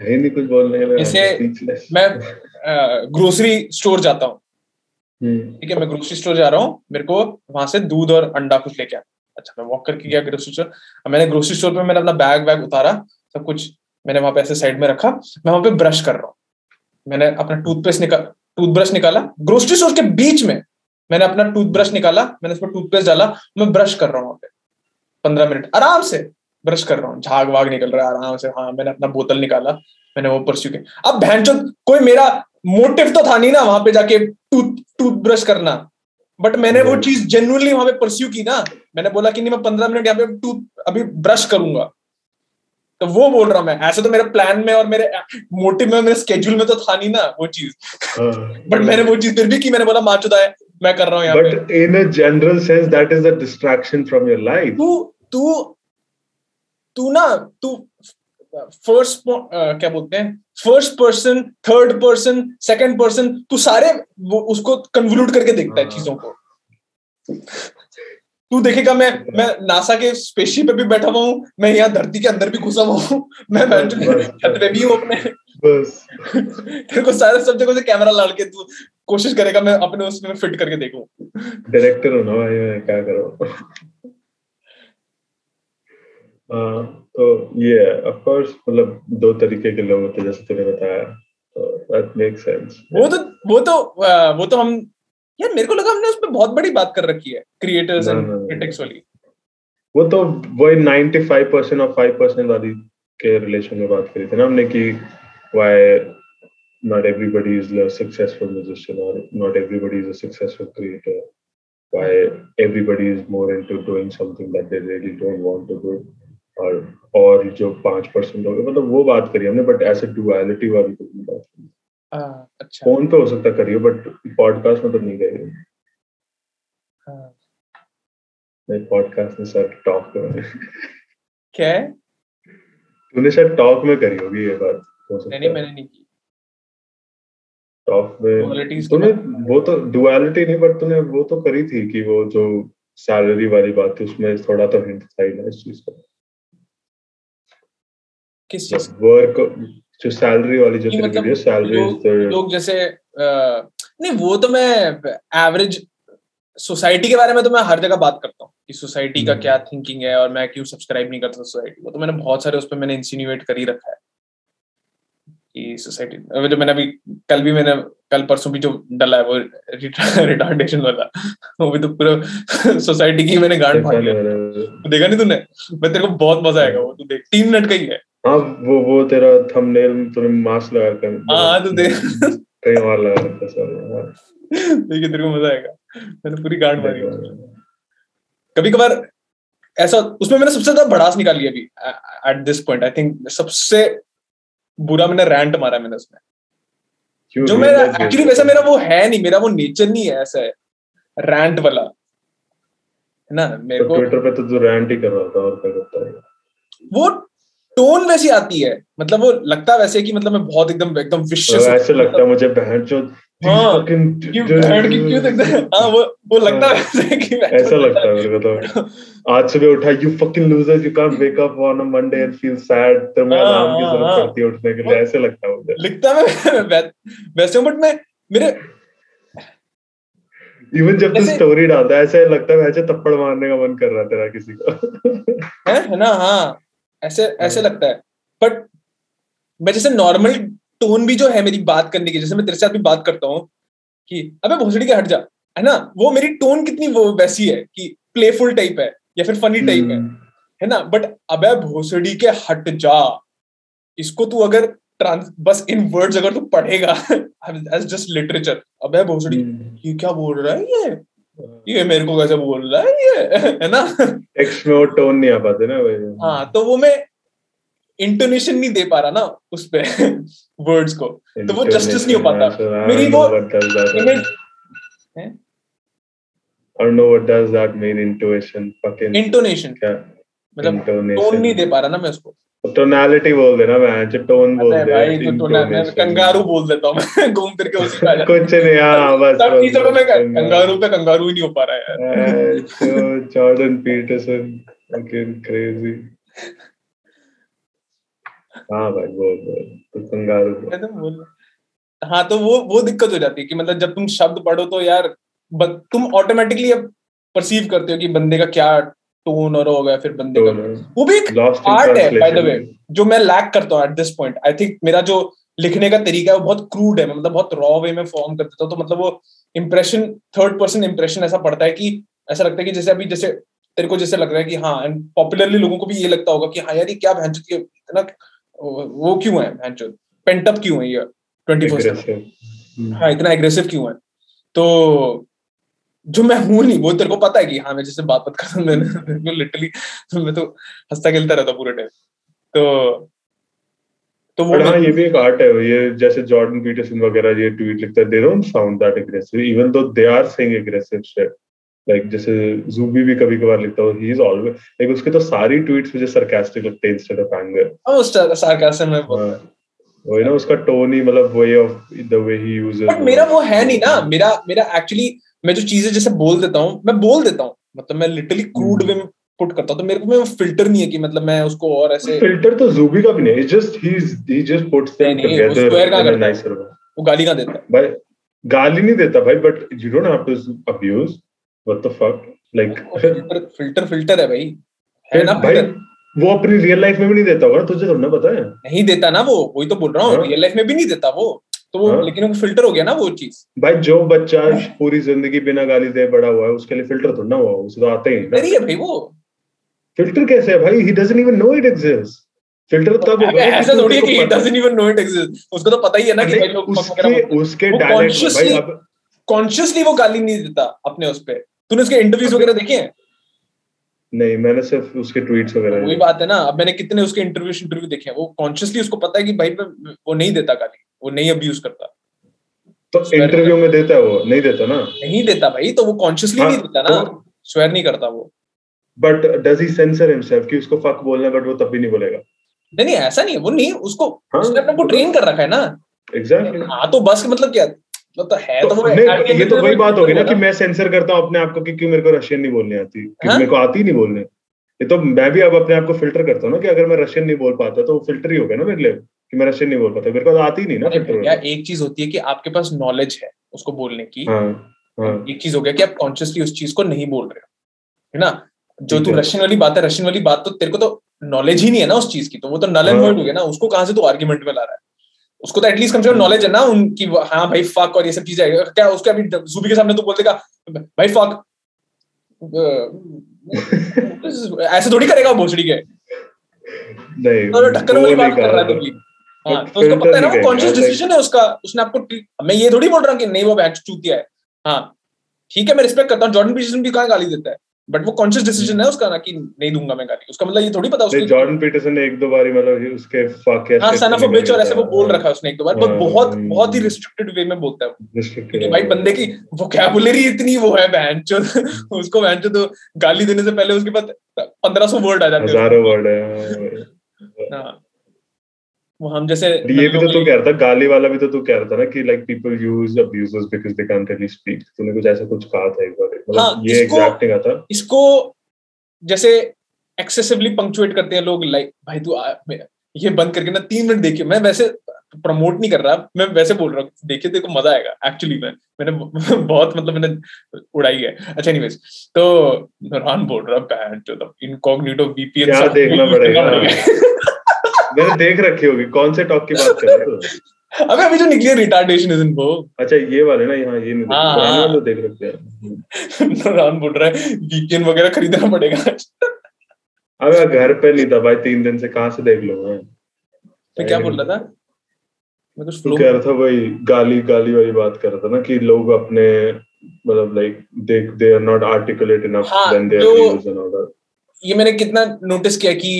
है नहीं कुछ बोलने के लिए जैसे. मैं ग्रोसरी स्टोर जाता हूँ हम्म, ठीक है, मैं ग्रोसरी स्टोर जा रहा हूँ, मेरे को वहाँ से दूध और अंडा कुछ लेके आया अच्छा मैं वॉक करके गया ग्रोसरी स्टोर मैंने ग्रोसरी स्टोर पे मैंने अपना बैग वैग उतारा, सब कुछ मैंने वहाँ पे ऐसे साइड में रखा। मैं वहाँ पे ब्रश कर रहा हूँ। मैंने अपना टूथपेस्ट निकाल टूथब्रश निकाला। ग्रोसरी स्टोर के बीच में मैंने अपना टूथब्रश निकाला, मैंने उसमें टूथपेस्ट डाला, मैं ब्रश कर रहा हूँ वहाँ पे। पंद्रह मिनट, आराम से ब्रश कर रहा हूँ। झाग वाग निकल रहा है, आराम से। हाँ मैंने अपना बोतल निकाला, मैंने वो परस्यू किया। अब बहन कोई मेरा मोटिव तो था नहीं ना वहाँ पे जाके टूथ टूथब्रश करना। बट मैंने वो। चीज़ जेन्युइनली वहाँ पे परस्यू की ना। मैंने बोला कि नहीं मैं पंद्रह मिनट यहाँ पे टूथ अभी ब्रश करूँगा। तो वो बोल रहा हूँ मैं ऐसे तो मेरे प्लान में और मेरे मोटिव में मेरे स्केड्यूल में तो था नहीं ना वो चीज़। हाँ। बट मैंने वो चीज़ फिर भी की मैंने बोला माँ चुदा है मैं कर रहा हूँ यहाँ पे। But in a general sense, that is a distraction from your तू तू तू ना तू फ़र्स्ट क्या बोलते हैं? First person third person second person तू सारे वो उसको कन्वोल्यूट करके देखता है हाँ। चीज़ों को। तू देखेगा मैं मैं नासा के स्पेसशिप पे भी बैठा हुआ हूँ मैं यहाँ धरती के अंदर भी घुसा हुआ हूँ मैं छत पे भी हूँ अपने। तेरे को सारे सब जगह से कैमरा लाल के तू कोशिश करेगा मैं अपने उसमें फिट करके देखूँ। डायरेक्टर हो ना भाई मैं क्या करूँ? तो ये ऑफ़ कोर्स मतलब दो तरीके के लोग होते जैसे तूने बताया तो दैट मेक सेंस वो तो वो तो वो तो हम यार मेरे को लगा हमने उस पर बहुत बड़ी बात कर रखी है क्रिएटर्स एंड। क्रिटिक्स वाली वो तो वही 95 परसेंट और 5 परसेंट वाली के रिलेशन में बात करी थी ना हमने कि why not everybody is a successful musician or not everybody is a successful creator why everybody is more into doing something that they really don't want to do और और जो पाँच परसेंट हो गए मतलब वो बात करी हमने बट ऐसे डुअलिटी वाली कुछ नहीं बात की अच्छा। फ़ोन पे हो सकता करिए बट पॉडकास्ट में तो नहीं करिए हाँ। नहीं पॉडकास्ट में सर टॉक में क्या तूने शायद टॉक में करी होगी ये बात हो सकता नहीं नहीं मैंने नहीं की। टॉक में तूने वो तो डुअलिटी नहीं बट तूने वो तो करी थी कि वो जो सैलरी वाली बात थी उसमें थोड़ा तो हिंट था ही ना इस चीज़ का। किस चीज़ वर्क जो सैलरी वाली जो मतलब सैलरी लोग लोग जैसे नहीं वो तो मैं एवरेज सोसाइटी के बारे में तो मैं हर जगह बात करता हूँ कि सोसाइटी का हम्म। क्या थिंकिंग है और मैं क्यों सब्सक्राइब नहीं करता सोसाइटी को। तो मैंने बहुत सारे उस पर मैंने इंसिन्यूएट कर ही रखा है कि सोसाइटी जो मैंने अभी कल भी मैंने कल परसों भी जो डला है वो रिटार्डेशन वाला वो भी तो पूरा सोसाइटी की मैंने गांड फाड़ लिया देखा नहीं तूने? मैं तेरे को बहुत मज़ा आएगा वो तू देख। तीन मिनट का ही है। हाँ वो वो तेरा थंबनेल तूने मास्क लगा कर हाँ, तू देख। कहीं और लगा रखा सॉरी हाँ, देखिए तेरे को मज़ा आएगा। मैंने पूरी गांड मारी कभी कभार ऐसा उसमें मैंने सबसे ज़्यादा भड़ास निकाली है अभी at this point I think सबसे बुरा मैंने रैंट मारा मैंने उसमें। जो मेरा एक्चुअली वैसा मेरा वो है नहीं मेरा वो नेचर नहीं है ऐसा है रैंट वाला। है ना? मेरे को ट्विटर पे तो तू रैंट ही कर रहा था और क्या करता है? वो टोन वैसी आती है। मतलब वो लगता है वैसे कि मतलब मैं बहुत एकदम एकदम मतलब ऐसे लगता है मुझे बहन जो हाँ, क्यों लगता है? हाँ वो वो लगता है। वैसे कि ऐसा लगता है मेरे को तो। आज सुबह उठा you fucking losers you can't wake up on a Monday and feel sad तो मैं हाँ, अलार्म की हाँ, ज़रूरत हाँ। पड़ती है उठने के लिए। ऐसे लगता है मुझे। लिखता मैं वैसे हूँ बट मैं मेरे इवन जब तू स्टोरी डालता है ऐसे लगता है ऐसे थप्पड़ मारने का मन कर रहा है तेरा किसी को। है? है ना? हाँ। ऐसे ऐसे लगता है। बट मैं जैसे नॉर्मल टोन भी जो है मेरी बात करने की जैसे मैं तेरे साथ भी बात करता हूँ कि अबे भोसड़ी के हट जा। है ना? वो मेरी टोन कितनी वो वैसी है कि प्लेफुल टाइप है या फिर फनी टाइप है। हम्म, है ना? बट अबे भोसड़ी के हट जा। इसको तू अगर ट्रांस बस इन वर्ड्स अगर तू पढ़ेगा एज जस्ट लिटरेचर अबे भोसड़ी हम्म। ये क्या बोल रहा है ये? ये मेरे को कैसे बोल रहा है ये है ना? में वो टोन नहीं आ पाते ना वही हाँ तो वो मैं इंटोनेशन नहीं दे पा रहा ना उस पे वर्ड्स को। तो वो जस्टिस नहीं हो पाता। मेरी वो हैं? I don't know what does that mean intuition fucking intonation क्या मतलब टोन नहीं दे पा रहा ना मैं उसको। टोनालिटी बोल देना मैं जो टोन बोल दे भाई तो टोन मैं कंगारू बोल देता हूँ मैं घूम फिर के उसी पे। कुछ नहीं हाँ बस सब टीचर को मैं कंगारू। पे कंगारू ही नहीं हो पा रहा है यार। तो जॉर्डन पीटरसन fucking crazy हाँ भाई बोल बोल तो कंगारू तो हाँ तो वो वो दिक्कत हो जाती है कि मतलब जब तुम शब्द पढ़ो तो यार तुम ऑटोमेटिकली अब परसीव करते हो कि बंदे का क्या टोन और होगा फिर बंदे का तो वो भी एक आर्ट है बाय द वे जो मैं लैक करता हूँ at this point I think मेरा जो लिखने का तरीका है वो बहुत क्रूड है मैं मतलब बहुत रॉ वे में फॉर्म कर देता हूँ तो मतलब वो इम्प्रेशन थर्ड पर्सन इम्प्रेशन ऐसा पड़ता है कि ऐसा लगता है कि जैसे अभी जैसे तेरे को जैसे लग रहा है कि हाँ एंड पॉपुलरली लोगों को भी ये लगता होगा कि हाँ यार ये क्या भैंचो इतना वो क्यों है भैंचो पेंटअप क्यों है ये? Twenty four. हाँ इतना एग्रेसिव क्यों है? तो जो मैं हूँ नहीं वो तेरे को पता है कि हाँ मैं जैसे बात बात करता हूँ मैं लिटरली मैं तो हंसता खेलता रहता पूरे टाइम तो तो वो हाँ ये भी एक आर्ट है ये जैसे जॉर्डन पीटरसन वगैरह ये ट्वीट लिखता है they don't sound that aggressive even though they are saying aggressive shit like जैसे जूबी भी कभी कभार लिखता है ही इज़ ऑलवेज लाइक उसके तो सारी ट्वीट्स मुझे सरकास्टिक लगते हैं इंस्टेड ऑफ़ एंगर हाँ, उस सार्कास्म में बोलता है ना उसका टोन ही मतलब way of the way he uses but मेरा वो। है नहीं ना मेरा मेरा एक्चुअली मैं जो चीज़ें जैसे बोल देता हूँ मैं बोल देता हूँ। मतलब मैं लिटरली क्रूड वे में पुट करता हूँ। तो मेरे को में फ़िल्टर नहीं है कि मतलब मैं उसको और ऐसे फ़िल्टर तो जूबी का भी नहीं just he he just puts them together करता है? नाइसर वो गाली का देता है? भाई गाली नहीं देता भाई but you don't have to abuse what the fuck like filter filter है भाई। है ना भाई वो अपनी रियल लाइफ में भी नहीं देता होगा तुझे ना पता है। नहीं देता ना वो वही तो बोल रहा हूँ। हाँ। रियल लाइफ में भी नहीं देता वो। तो वो हाँ। लेकिन वो फ़िल्टर हो गया ना वो चीज़। भाई जो बच्चा पूरी ज़िंदगी बिना गाली दे बड़ा हुआ है उसके लिए फ़िल्टर तो ना हुआ उसे तो आते ही ना। नहीं है भाई वो फ़िल्टर कैसे है भाई? He doesn't even know it exist filter तब अबे, कि ऐसा थोड़ी है कि doesn't even know it exists उसको तो पता ही है ना कि भाई लोग उसके उसके डायलेक्ट भाई अब कॉन्शियसली वो गाली नहीं देता अपने उस पे। तूने उसके इंटरव्यूज़ वगैरह देखे हैं? नहीं मैंने सिर्फ़ उसके ट्वीट्स वगैरह वही बात है ना। अब मैंने कितने उसके इंटरव्यू इंटरव्यू देखे हैं। वो कॉन्शियसली उसको पता है कि भाई वो नहीं देता गाली। वो नहीं अब्यूज करता। तो इंटरव्यू में देता है वो? नहीं देता ना? नहीं देता भाई तो वो कॉन्शियसली हाँ, नहीं देता ना। तो- स्वेयर नहीं करता वो। But does he censor himself कि उसको फक बोलना बट वो तब भी नहीं बोलेगा? नहीं नहीं ऐसा नहीं वो नहीं उसको हाँ, उसने अपने को ट्रेन कर रखा है ना। एग्जैक्टली हाँ तो बस मतलब क्या मतलब तो है तो वो नहीं ये तो वही बात होगी ना कि मैं सेंसर करता हूँ अपने आप को कि क्यों मेरे को रशियन नहीं बोलनी आती क्योंकि हाँ? मेरे को आती ही नहीं बोलने। ये तो मैं भी अब अपने आप को फ़िल्टर करता हूँ ना कि अगर मैं रशियन नहीं बोल पाता तो वो फ़िल्टर ही हो गया ना मेरे लिए। कि मैं रशियन नहीं बोल पाता मेरे को तो आती नहीं ना अरे फ़िल्टर भैया एक चीज़ होती है कि आपके पास नॉलेज है उसको बोलने की। हाँ हाँ। एक चीज़ हो गया कि आप कॉन्शियसली उस चीज़ को नहीं बोल रहे हो है ना? जो तू रशियन वाली बात है रशियन वाली बात तो तेरे को तो नॉलेज ही नहीं है ना उस चीज़ की तो वो तो नल एंड हाँ। वर्ड हो गया ना उसको कहाँ से तू आर्ग्यूमेंट में ला रहा है? उसको तो एटलीस्ट कम से कम। नॉलेज है ना उनकी हाँ भाई फक और ये सब चीज़ें क्या उसके अभी जूबी के सामने तू बोल देगा भाई फक ऐसे थोड़ी करेगा भोसड़ी के? नहीं तो वो वाली बात कर रहा है हाँ तो उसको पता है ना नहीं वो कहेगा, कॉन्शियस डिसीज़न है उसका उसने आपको मैं ये थोड़ी बोल रहा हूँ कि नहीं वो बैच चूतिया है। हाँ ठीक है मैं रिस्पेक्ट करता हूँ जॉर्डन पीटरसन भी कहाँ गाली देता है? बट वो कॉन्शियस डिसीज़न है उसका ना कि नहीं दूँगा मैं गाली। उसका मतलब ये थोड़ी पता उसको जॉर्डन पीटरसन ने एक दो बारी मतलब उसके फक या हाँ सन ऑफ़ तो बिच और ऐसे वो बोल रखा है उसने एक दो बार बट हाँ, बहुत हम्म। बहुत ही रिस्ट्रिक्टेड वे में बोलता है क्योंकि भाई बंदे की वोकैबुलरी इतनी वो है बहन उसको तो गाली देने से पहले उसके पास पंद्रह सौ वर्ड आ जाते हैं हज़ारों वर्ड है हाँ। हम जैसे ये भी तो तू कह रहा था गाली वाला भी तो तू कह रहा था ना कि like people use abusers because they can't really speak तूने कुछ ऐसा कुछ कहा था एक बार? मतलब हाँ, ये एग्जैक्ट नहीं था। इसको जैसे एक्सेसिवली पंक्चुएट करते हैं लोग लाइक भाई तू ये बंद करके ना तीन मिनट देखिए मैं वैसे प्रमोट नहीं कर रहा मैं वैसे बोल रहा हूँ देखिए देखो मज़ा आएगा। एक्चुअली मैं मैंने बहुत मतलब मैंने उड़ाई है। अच्छा एनीवेज तो नौरान बोल रहा बैंड इनकॉग्निटो वीपीएन क्या देखना पड़ेगा? मैंने देख रखी होगी कौन से टॉक की बात कर रहे हो? अबे अभी जो निकली रिटार्डेशन इज़ इन वो अच्छा ये वाले ना यहाँ ये नहीं हाँ, हाँ। तो देख रखते हैं। रान बोल रहा है वीकेंड वगैरह खरीदना पड़ेगा। अबे घर पे नहीं था भाई तीन दिन से कहाँ से देख लूँगा मैं? क्या बोल रहा था? मैं कुछ फ्लो कह रहा था वही गाली गाली वाली बात कर रहा था ना कि लोग अपने मतलब like they they are not articulate enough when they are जो- यूज्ड एंड ऑल दैट ये मैंने कितना नोटिस किया कि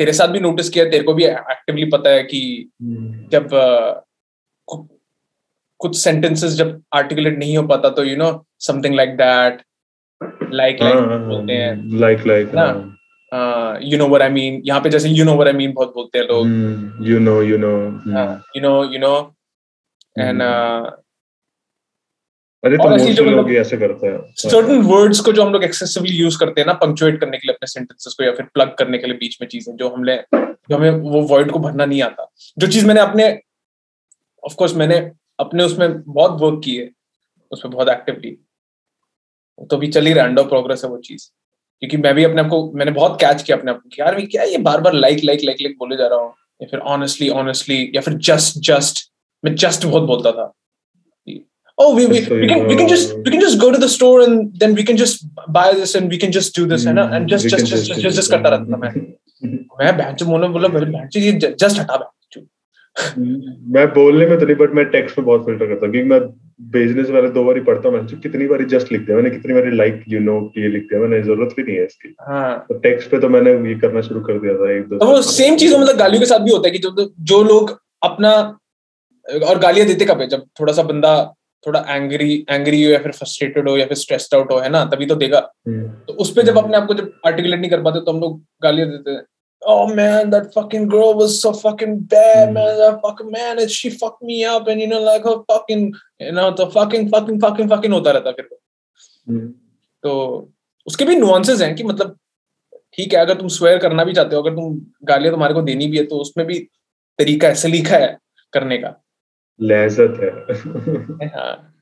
तेरे साथ भी नोटिस किया तेरे को भी एक्टिवली पता है कि जब अ, कुछ सेंटेंसेस जब आर्टिकुलेट नहीं हो पाता तो you know something like that like like बोलते हैं। लाइक लाइक ना? You know what I mean यहाँ पे जैसे you know what I mean बहुत बोलते हैं लोग। You know you know you know you know and अरे तो जो लोग मतलब- ऐसे करते हैं। सर्टन वर्ड्स को जो हम लोग एक्सेसिवली यूज़ करते हैं ना पंक्चुएट करने के लिए अपने सेंटेंसेस को या फिर प्लग करने के लिए बीच में चीज़ें जो हमने जो हमें वो वर्ड को भरना नहीं आता। जो चीज़ मैंने अपने ऑफ़ कोर्स मैंने अपने उसमें बहुत वर्क की है उसमें बहुत एक्टिवली तो भी चल ही रहा प्रोग्रेस है वो चीज़। क्योंकि मैं भी अपने आप को मैंने बहुत कैच किया अपने आप को यार क्या ये बार बार लाइक लाइक लाइक लाइक बोले जा रहा हूँ या फिर ऑनेस्टली ऑनेस्टली या फिर जस्ट जस्ट मैं जस्ट बहुत बोलता था। Oh we we, we can we can just uh, we can just go to the store and then we can just buy this and we can just do this ना and just just just just just, just करता रहता मैं। मैं बहन बोला बोला बहन ये जस्ट हटा बहन मैं बोलने में तो नहीं बट मैं टेक्स्ट में बहुत फ़िल्टर करता हूँ क्योंकि मैं बिज़नेस वाले दो बार ही पढ़ता हूँ मैंने कितनी बार जस्ट लिख दिया मैंने कितनी बार लाइक यू नो ये लिख दिया मैंने ज़रूरत भी नहीं है इसकी। हाँ। तो टेक्स्ट पे तो मैंने ये करना शुरू कर दिया था एक दो तो सेम चीज़ मतलब गालियों के साथ भी होता है कि जो जो लोग अपना और गालियाँ देते कब है? जब थोड़ा सा बंदा थोड़ा एंग्री एंग्री हो या फिर फ्रस्ट्रेटेड हो या फिर स्ट्रेस्ड आउट हो है ना? तभी तो देगा। हम्म, तो उस पे जब अपने आप को जब आर्टिकुलेट नहीं कर पाते तो हम लोग गालियाँ देते हैं। Oh man, that fucking girl was so fucking bad, Hmm. man. That fucking man, it, she fucked me up, and you know, like her fucking, you know, the fucking, fucking, fucking, fucking होता रहता फिर हम्म, तो उसके भी nuances हैं कि मतलब ठीक है अगर तुम स्वेयर करना भी चाहते हो अगर तुम गालियाँ तुम्हारे को देनी भी है तो उसमें भी तरीका है सलीका है करने का। लहजत है। हाँ।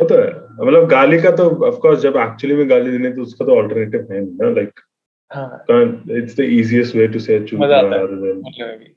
वो तो है। मतलब गाली का तो ऑफ़ कोर्स जब एक्चुअली में गाली देने तो उसका तो ऑल्टरनेटिव है ना लाइक हाँ। It's the easiest way to say है। है भी।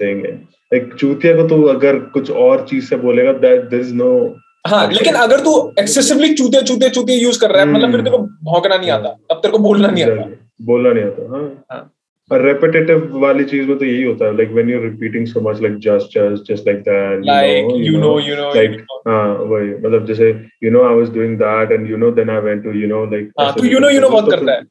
saying चूतिया को तो अगर कुछ और चीज़ से बोलेगा that there is no हाँ लेकिन अगर तू एक्सेसिवली चूते चूते चूते यूज़ कर रहा है मतलब फिर तेरे को भौंकना नहीं आता। तब तेरे को बोलना नहीं आता। बोलना नहीं आता हाँ। हाँ। रेपिटेटिव वाली चीज़ में तो यही होता है like when you repeating so much like just just just like that like you know you know like हाँ वही मतलब जैसे you know I was doing that and you know then I went to you know like हाँ तू you know you know बहुत करता है।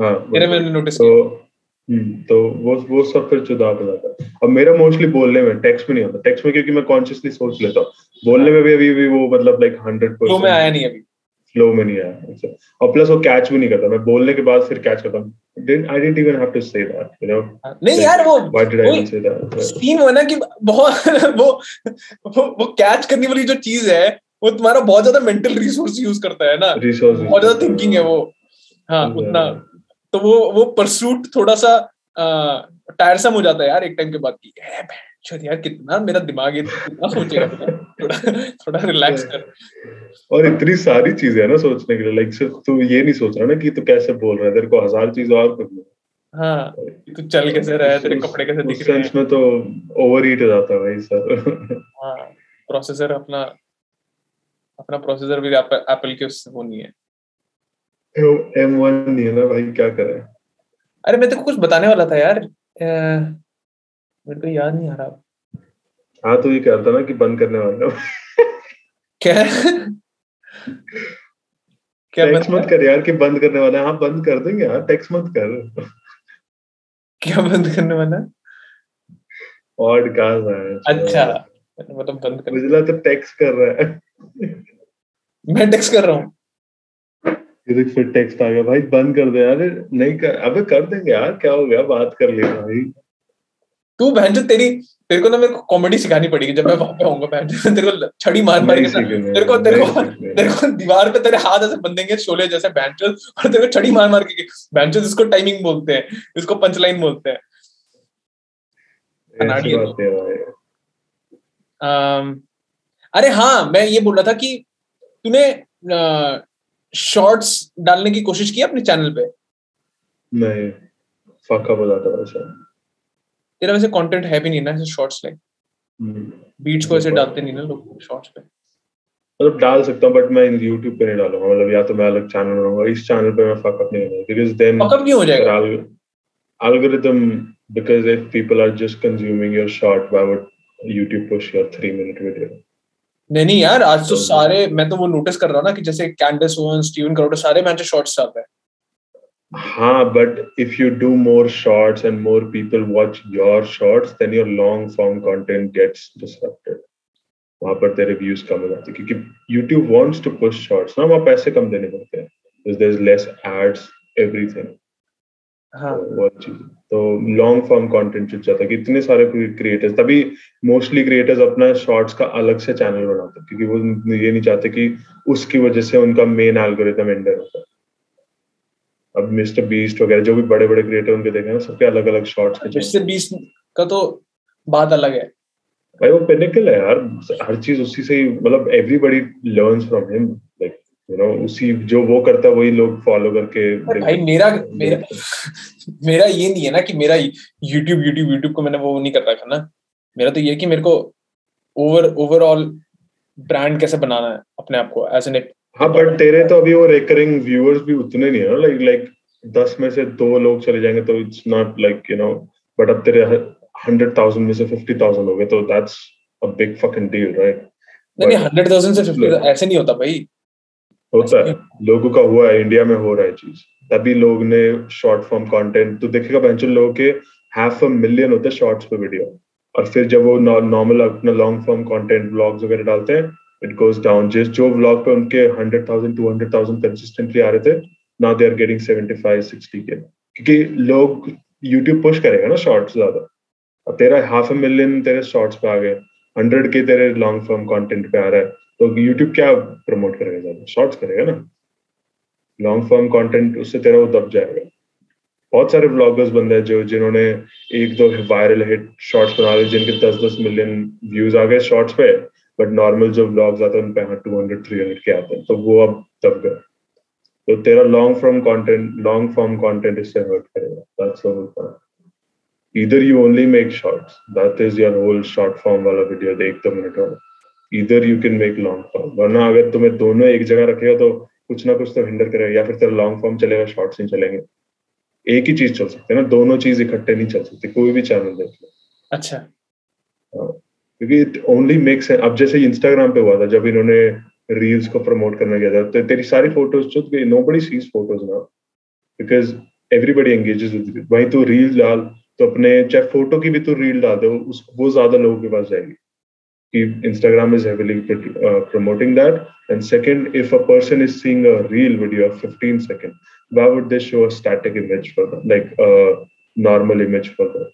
हाँ तेरे मैंने नोटिस तो किया। हम्म, तो वो वो सब फिर जुदा हो जाता है। और मेरा मोस्टली बोलने में टेक्स्ट में नहीं होता। टेक्स्ट में क्योंकि मैं कॉन्शियसली सोच लेता हूँ। बोलने में भी अभी भी वो मतलब लाइक हंड्रेड फ्लो में आया नहीं अभी। फ्लो में नहीं आया अच्छा। और प्लस वो कैच भी नहीं करता। मैं बोलने के बाद फिर कैच करता हूँ। I didn't even have to say that you know हाँ, नहीं यार वो व्हाई डिड आई वो- इवन से सीन हुआ ना कि बहुत वो वो वो कैच करने वाली जो चीज़ है वो तुम्हारा बहुत ज़्यादा मेंटल रिसोर्स यूज़ करता है ना। रिसोर्स बहुत ज़्यादा थिंकिंग है। वो। हाँ उतना। तो वो वो परसूट थोड़ा सा टायरसम हो जाता है यार एक टाइम के बाद की "ए, यार कितना मेरा दिमाग है कितना सोचेगा थोड़ा थोड़ा रिलैक्स कर। और इतनी सारी चीज़ें है ना सोचने के लिए लाइक सिर्फ़ तू ये नहीं सोच रहा ना कि तू कैसे बोल रहा है तेरे को हज़ार चीज़ और करनी है। हाँ तू चल कैसे रहा है तेरे कपड़े कैसे दिख रहे हैं। में तो ओवर हीट हो जाता है भाई सर हाँ प्रोसेसर अपना अपना प्रोसेसर भी एप्पल के उससे वो नहीं है। एम वन नहीं है ना भाई क्या करे? अरे मैं तेरे को कुछ बताने वाला था यार मेरे को याद नहीं आ रहा। हाँ तो ये कह रहा था ना कि बंद करने वाला क्या? क्या टेक्स्ट बंद मत कर? यार कि बंद करने वाला है। हाँ बंद कर देंगे यार। टेक्स्ट मत कर। क्या बंद करने वाला? है? ऑड काज है। अच्छा मतलब बंद कर उजला तो टेक्स्ट कर रहा है। मैं टेक्स्ट कर रहा हूँ। ये देख फिर टेक्स्ट आ गया। भाई बंद कर दे यार। नहीं कर अबे कर देंगे यार। क्या हो गया? बात कर लेना भाई। तू बहन जो तेरी तेरे को ना मेरे को कॉमेडी सिखानी पड़ेगी जब मैं वहाँ पे आऊँगा बहन तेरे को छड़ी मार मार के तेरे को तेरे को तेरे को दीवार पे तेरे हाथ ऐसे बंधेंगे शोले जैसे बैंचो और तेरे को छड़ी मार मार के बैंचो इसको टाइमिंग बोलते हैं इसको पंच लाइन बोलते हैं। अरे हाँ मैं ये बोल रहा था कि तूने शॉर्ट्स डालने की कोशिश की अपने चैनल पे? नहीं फक अप हो जाता है तेरा वैसे कंटेंट है भी नहीं ना ऐसे शॉर्ट्स लाइक बीट्स को ऐसे डालते नहीं ना लोग शॉर्ट्स पे। मतलब डाल सकता हूँ बट मैं यूट्यूब पे नहीं डालूँगा। मतलब या तो मैं अलग चैनल बनाऊँगा इस चैनल पे मैं फक अप नहीं करूँगा बिकॉज़ देन फक अप नहीं हो जाएगा। algorithm because if people are just consuming your short why would YouTube push your 3 minute video? नहीं नहीं यार आज तो सारे मैं तो वो नोटिस कर रहा हूँ ना कि जैसे कैंडिस ओवन स्टीवन करोड़ सारे मैच शॉर्ट्स डाल रहे हैं हाँ but if you do more shorts and more people watch your shorts then your long form content gets disrupted वहाँ पर तेरे व्यूज़ कम हो जाते क्योंकि YouTube wants to push shorts ना वहाँ पैसे कम देने पड़ते हैं there is less ads everything तो लॉन्ग फॉर्म कॉन्टेंट चल जाता है इतने सारे क्रिएटर्स तभी मोस्टली क्रिएटर्स अपना शॉर्ट्स का अलग से चैनल बनाते हैं क्योंकि वो ये नहीं चाहते कि उसकी वजह से उनका मेन एल्गोरिथम एंटर होता है अब मिस्टर बीस्ट वगैरह जो भी बड़े बड़े क्रिएटर उनके देखे ना सबके अलग अलग शॉर्ट्स मिस्टर बीस्ट का तो बात अलग है। भाई वो पिनिकल है। यार हर चीज़ उसी से ही मतलब everybody learns from him like you know उसी जो वो करता है वही लोग फॉलो करके भाई मेरा मेरा मेरा ये नहीं है ना कि मेरा यूट्यूब यूट्यूब यूट्यूब को मैंने वो नहीं कर रखा ना। मेरा तो ये कि मेरे को ओवर ओवरऑल ब्रांड कैसे बनाना है अपने आप को एज एन हाँ बट तेरे तो अभी वो रिकरिंग व्यूअर्स भी उतने नहीं है ना लाइक लाइक दस में से दो लोग चले जाएँगे तो it's not like you know but अब तेरे हंड्रेड थाउज़ेंड में से फिफ्टी थाउज़ेंड हो गए तो that's a big fucking deal right नहीं हंड्रेड थाउज़ेंड से फिफ्टी ऐसे नहीं होता भाई। होता है। लोगों का हुआ है इंडिया में हो रहा है चीज़। तभी लोग ने शॉर्ट फॉर्म कंटेंट तो देखेगा बेंचल लोगों के हाफ़ अ मिलियन होते हैं शॉर्ट्स पे वीडियो और फिर जब वो नॉर्मल अपना लॉन्ग फॉर्म कंटेंट ब्लॉग्स वगैरह डालते हैं इट गोज डाउन जिस जो ब्लॉग पे उनके hundred thousand two hundred thousand consistently आ रहे थे now they are getting seventy five sixty K क्योंकि लोग यूट्यूब पुश करेगा ना शॉर्ट्स ज़्यादा अब तेरा हाफ़ अ मिलियन तेरे शॉर्ट्स पे आ गए हंड्रेड के तेरे लॉन्ग फॉर्म कंटेंट पे आ रहा है तो यूट्यूब क्या प्रमोट करेगा ज़्यादा शॉर्ट्स करेगा ना लॉन्ग फॉर्म कंटेंट उससे तेरा वो दब जाएगा बहुत सारे ब्लॉगर्स बंदे हैं जो, जिन्होंने एक दो वायरल हिट शॉर्ट्स बना लिए जिनके दस दस मिलियन व्यूज़ आ गए शॉर्ट्स पे। बट नॉर्मल जो ब्लॉग्स आते हैं उन पे हाँ टू हंड्रेड थ्री हंड्रेड के आते हैं तो वो अब दब गए। तो तेरा long form content long form content इससे हर्ट करेगा। That's the whole point either you only make shorts. That is your whole short form वाला वीडियो देख दो मिनट वाला either you can make long form. वरना अगर तुम्हें दोनों एक जगह रखेगा तो कुछ ना कुछ तो हिंडर करेगा या फिर तेरा लॉन्ग फॉर्म चलेगा शॉर्ट्स नहीं चलेंगे। एक ही चीज़ चल सकती है ना दोनों चीज़ इकट्ठे नहीं चल सकती कोई भी चैनल देख लो। अच्छा। क्योंकि इट ओनली मेक्स है अब जैसे इंस्टाग्राम पे हुआ था, जब इन्होंने रील्स को प्रमोट करने गया था तो तेरी सारी फ़ोटोज़ चुत गई। नो बड़ी सीज फ़ोटोज़ ना बिकॉज़ एवरीबडी एंगेज वहीं तू रील डाल तो अपने, चाहे फ़ोटो की भी तू रील डाल दे वो ज़्यादा लोगों के पास जाएगी कि Instagram is heavily promoting that and second if a person is seeing a reel video of 15 second would they show a static image for like normal image for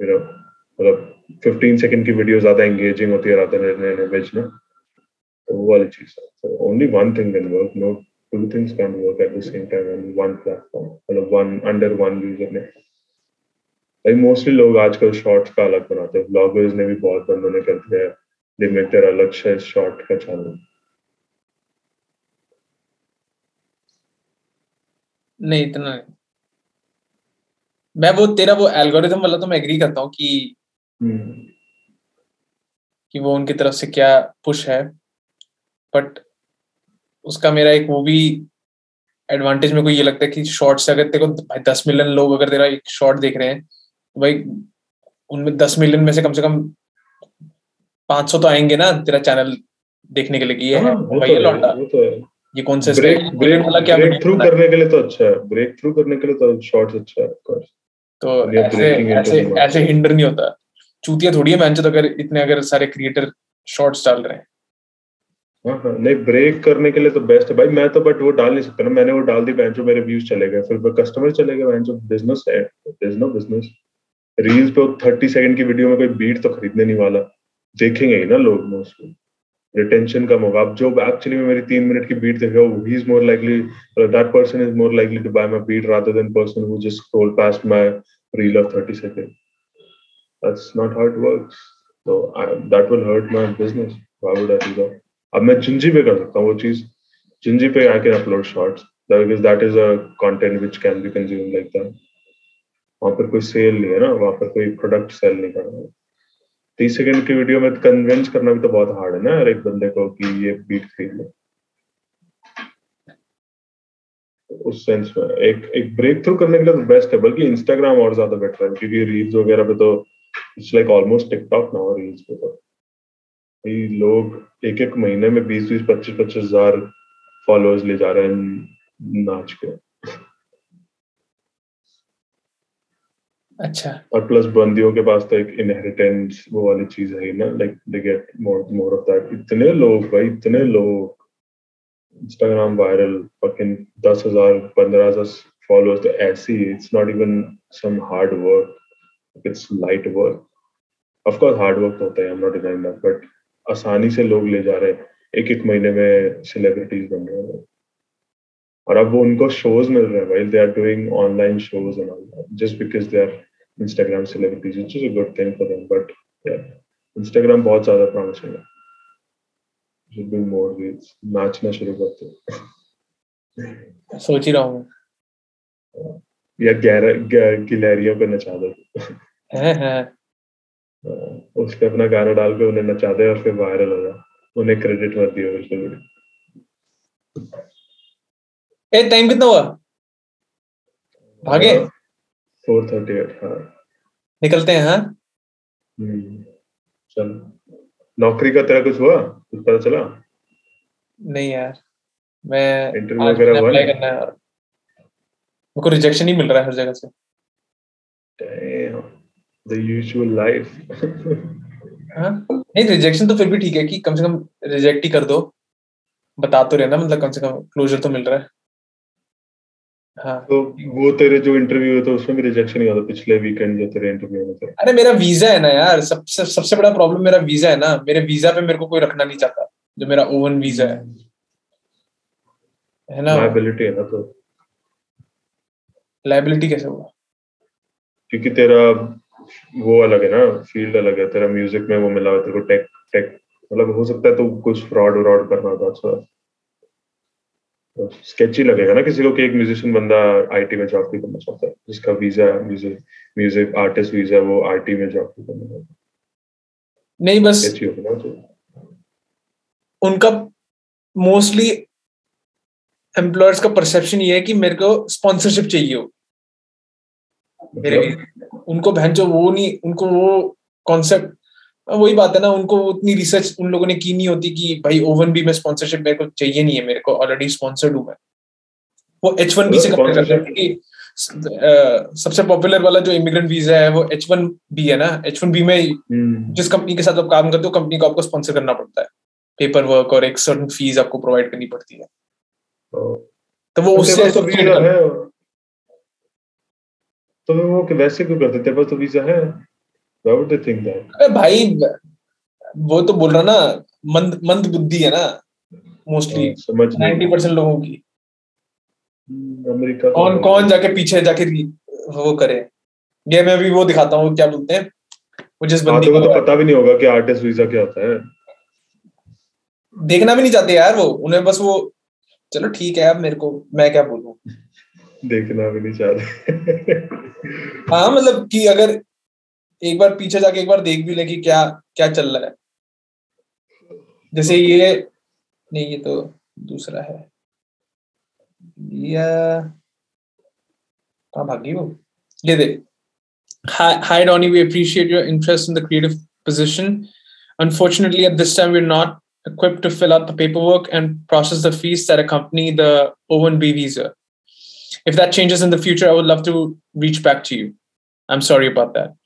you know 15 second की video ज़्यादा engaging होती है than an image ना तो वो वाली चीज़ है। Only one thing can work, no two things can work at the same time on one platform मतलब one, under one user ने। भाई मोस्टली लोग आजकल शॉर्ट्स का अलग बनाते हैं। ब्लॉगर्स ने भी बहुत बंदों ने कर दिया है। दे मेक देयर अलग से शॉर्ट का चैनल नहीं, इतना नहीं। मैं वो, तेरा वो एल्गोरिथम वाला तो मैं एग्री करता हूँ कि कि वो उनकी तरफ़ से क्या पुश है। बट उसका मेरा एक वो भी एडवांटेज में को ये लगता है कि शॉर्ट से अगर तेरे को भाई दस मिलियन लोग अगर तेरा एक शॉर्ट देख रहे हैं तो भाई उनमें दस मिलियन में से कम से कम पाँच सौ तो आएँगे ना तेरा चैनल देखने के लिए कि ये है भाई ये लौटा ये कौन से ब्रेक ब्रेक वाला क्या ब्रेक थ्रू करने के लिए तो अच्छा है। ब्रेक थ्रू करने के लिए तो शॉर्ट्स अच्छा है तो ऐसे ऐसे ऐसे हिंडर नहीं होता। चूतिया थोड़ी है तो अगर इतने अगर सारे क्रिएटर शॉर्ट्स डाल रहे हैं। हाँ हाँ नहीं ब्रेक करने के लिए तो बेस्ट है। भाई, मैं तो बट वो डाल नहीं सकता ना। मैंने वो डाल दी जो मेरे व्यूज़ चले गए। फिर कस्टमर चले गए जो बिज़नेस है। नो बिज़नेस रील्स पे थर्टी सेकंड की वीडियो में कोई बीट तो खरीदने नहीं वाला। देखेंगे ही ना लोग मोस्टली रिटेंशन कम होगा। अब जो एक्चुअली मेरी तीन मिनट की बीट देखेगा he is more likely that person is more likely to buy my beat rather than person who just scroll past my reel of 30 second that's not how it works so that will hurt my business why would I do that अब मैं जिंजी पे कर सकता हूँ, वो चीज़ जिंजी पे I can upload shorts because that is a content which can be consumed like that. वहाँ पर कोई सेल नहीं है ना, वहाँ पर कोई प्रोडक्ट सेल नहीं कर रहा तीस सेकंड की वीडियो में कन्विंस करना भी तो बहुत हार्ड है ना हर एक बंदे को कि ये बीट खरीद ले। उस सेंस में, एक एक ब्रेक थ्रू करने के लिए तो बेस्ट है, बल्कि इंस्टाग्राम और ज़्यादा बेटर है, क्योंकि रील्स वगैरह पे तो इट्स लाइक ऑलमोस्ट टिकटॉक ना रील्स पे तो। भाई लोग एक एक महीने में बीस बीस पच्चीस पच्चीस हज़ार फॉलोअर्स ले जा रहे हैं नाच के। अच्छा। और प्लस बंदियों के पास तो एक इनहेरिटेंस वो वाली चीज़ है ना like they get more more of that इतने लोग भाई इतने लोग। इंस्टाग्राम वायरल फकिंग दस हज़ार पंद्रह हज़ार फॉलोअर्स तो ऐसी it's not even some hard work it's light work of course hard work होता है I am not denying that but आसानी से लोग ले जा रहे हैं एक एक महीने में सेलिब्रिटीज बन रहे हैं और अब वो उनको शोज़ मिल रहे हैं भाई they are doing online shows and all just because they are Instagram celebrities, which is a good thing for them. But yeah, Instagram बहुत ज़्यादा promising है. Should be more reels. नाचना शुरू करते. सोच ही रहा हूँ. या ग्यारह गिलहरियों को नचा दो. है है. उस पे अपना गाना डाल के उन्हें नचा दे और फिर वायरल हो जाए. उन्हें क्रेडिट मत दियो बिल्कुल भी. ए टाइम कितना हुआ? भागे? फोर थर्टी एट हाँ निकलते हैं हाँ हम्म, चल नौकरी का तेरा कुछ हुआ कुछ पता चला नहीं यार मैं इंटरव्यू वगैरह हुआ करना है मेरे को रिजेक्शन ही मिल रहा है हर जगह से द यूजुअल लाइफ हाँ? नहीं रिजेक्शन तो फिर भी ठीक है कि कम से कम रिजेक्ट ही कर दो। बता तो रहना मतलब कम से कम क्लोजर तो मिल रहा है। हाँ। तो वो तेरे जो इंटरव्यू हुए थे उसमें भी रिजेक्शन हुआ था पिछले वीकेंड जो तेरे इंटरव्यू में थे। अरे मेरा वीज़ा है ना यार। सबसे सबसे बड़ा प्रॉब्लम मेरा वीज़ा है ना। मेरे वीज़ा पे मेरे को कोई रखना नहीं चाहता जो मेरा ओवन वीज़ा है। है ना? लायबिलिटी है ना तो। लायबिलिटी कैसे हुआ? क्योंकि तेरा वो अलग है ना फ़ील्ड अलग है तेरा म्यूज़िक में वो मिला हुआ तेरे को टेक टेक मतलब हो सकता है तो कुछ फ्रॉड व्रॉड करना था अच्छा स्केची लगेगा ना किसी को कि एक म्यूजिशियन बंदा आईटी में जॉब भी करना चाहता है जिसका visa music music artist visa वो आईटी में जॉब भी करना चाहता है। नहीं बस तो। उनका मोस्टली एम्प्लॉयर्स का परसेप्शन ये है कि मेरे को स्पॉन्सरशिप चाहिए हो। मेरे मतलब? उनको बहन जो वो नहीं उनको वो कॉन्सेप्ट वही बात है ना उनको उतनी रिसर्च उन लोगों ने की नहीं होती कि भाई ओवन बी में स्पॉन्सरशिप मेरे को चाहिए नहीं है मेरे को ऑलरेडी स्पॉन्सर्ड हूँ मैं वो एच वन बी से कंपेयर करते हैं क्योंकि सबसे पॉपुलर वाला जो इमिग्रेंट वीज़ा है वो एच वन बी है ना एच वन बी में हम्म। जिस कंपनी के साथ आप काम करते हो कंपनी को आपको स्पॉन्सर करना पड़ता है पेपर वर्क और एक सर्टन फ़ीस आपको प्रोवाइड करनी पड़ती है तो वो उससे तो तो वो वैसे क्यों करते? तेरे पास तो वीज़ा है। Would they think that? अरे भाई वो तो बोल रहा ना मंद मंद बुद्धि है ना मोस्टली समझ नाइन्टी परसेंट लोगों की। हम्म, अमेरिका कौन कौन जाके पीछे जाके वो करे? ये मैं अभी वो दिखाता हूँ क्या बोलते हैं वो जिस हाँ, बंदी तो, को तो पता भी नहीं होगा कि आर्टिस्ट वीज़ा क्या होता है। देखना भी नहीं चाहते यार वो उन्हें बस वो चलो ठीक है अब मेरे को मैं क्या बोलूँ? देखना भी नहीं चाहते हाँ मतलब कि अगर एक बार पीछे जाके एक बार देख भी ले कि क्या क्या चल रहा है जैसे ये नहीं ये तो दूसरा है या कहाँ भागी वो ये दे Hi, Donnie. We appreciate your interest in the creative position. Unfortunately, at this time, we're not equipped to fill out the paperwork and process the fees that accompany the O1B visa. If that changes in the future, I would love to reach back to you. I'm sorry about that.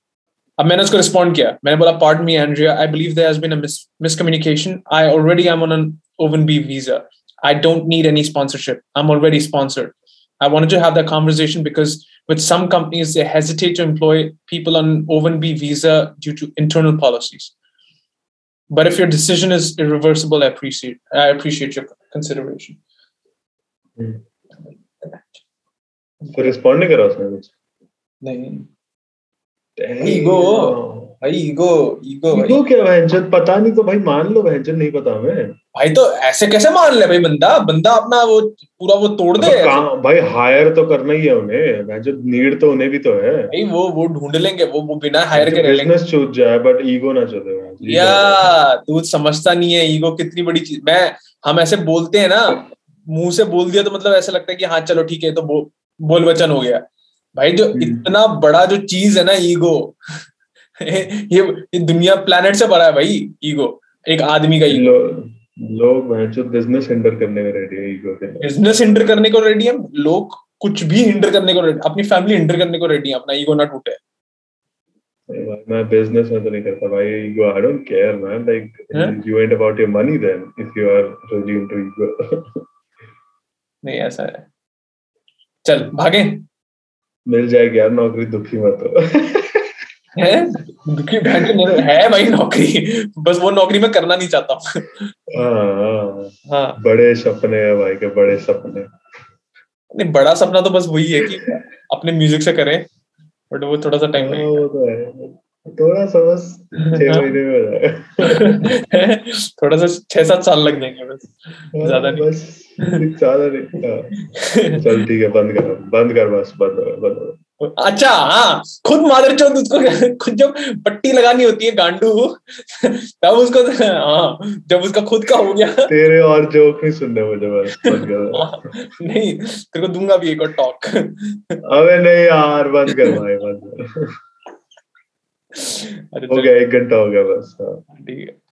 अब मैंने उसको respond किया मैंने बोला pardon me Andrea I believe there has been a miscommunication I already am on an O one B visa I don't need any sponsorship. I'm already sponsored. I wanted to have that conversation because with some companies, they hesitate to employ people on O1B visa due to internal policies. But if your decision is irreversible, I appreciate I appreciate your consideration. तो respond नहीं करा उसने कुछ। नहीं। Ego भाई ego ego ego क्या पता नहीं तो भाई मान लो नहीं पता हमें। भाई तो ऐसे कैसे मान ले भाई बंदा? बंदा अपना वो पूरा वो तोड़ दे। भाई हायर तो करना ही है उन्हें। नीड तो उन्हें भी तो है। भाई वो वो ढूंढ लेंगे वो वो बिना हायर के बिज़नेस छूट जाए बट ईगो ना चले या तू समझता नहीं है ईगो कितनी बड़ी चीज़। मैं हम ऐसे बोलते हैं ना मुँह से बोल दिया तो मतलब ऐसा लगता है कि हाँ चलो ठीक है तो बोल वचन हो गया। भाई जो हम्म। इतना बड़ा जो चीज़ है ना ईगो ये, ये दुनिया प्लेनेट से बड़ा है भाई ईगो एक आदमी का ईगो। लोग जो बिज़नेस हिंडर करने को रेडी है ईगो के बिज़नेस हिंडर करने को रेडी है लोग कुछ भी हिंडर करने को रेडी अपनी फैमिली हिंडर करने को रेडी है अपना ईगो ना टूटे। मैं बिज़नेस में तो नहीं करता भाई ego I don't care man like you and about your money then if you are really into ego नहीं ऐसा है। चल भागे। मिल जाएगी यार नौकरी दुखी मत हो। है? दुखी है भाई नौकरी। बस वो नौकरी में करना नहीं चाहता। हाँ, हाँ, हाँ बड़े सपने हैं भाई के बड़े सपने। नहीं बड़ा सपना तो बस वही है कि अपने म्यूज़िक से करें बट वो थोड़ा सा टाइम लगेगा। वो तो है। थोड़ा सा बस छह महीने में हो जाएगा। थोड़ा सा छह सात साल लग जाएँगे बस। हाँ, ज़्यादा नहीं। बस ज़्यादा नहीं। चल ठीक है बंद कर बंद कर बस बंद बंद अच्छा हाँ खुद मादर चौथ उसको खुद जब पट्टी लगानी होती है गांडू तब उसको हाँ जब उसका खुद का हो गया। तेरे और जोक नहीं सुनने मुझे बस नहीं तेरे को दूँगा भी एक और टॉक। अबे नहीं यार बंद कर भाई बंद कर। हो गया एक घंटा हो गया बस हाँ। ठीक है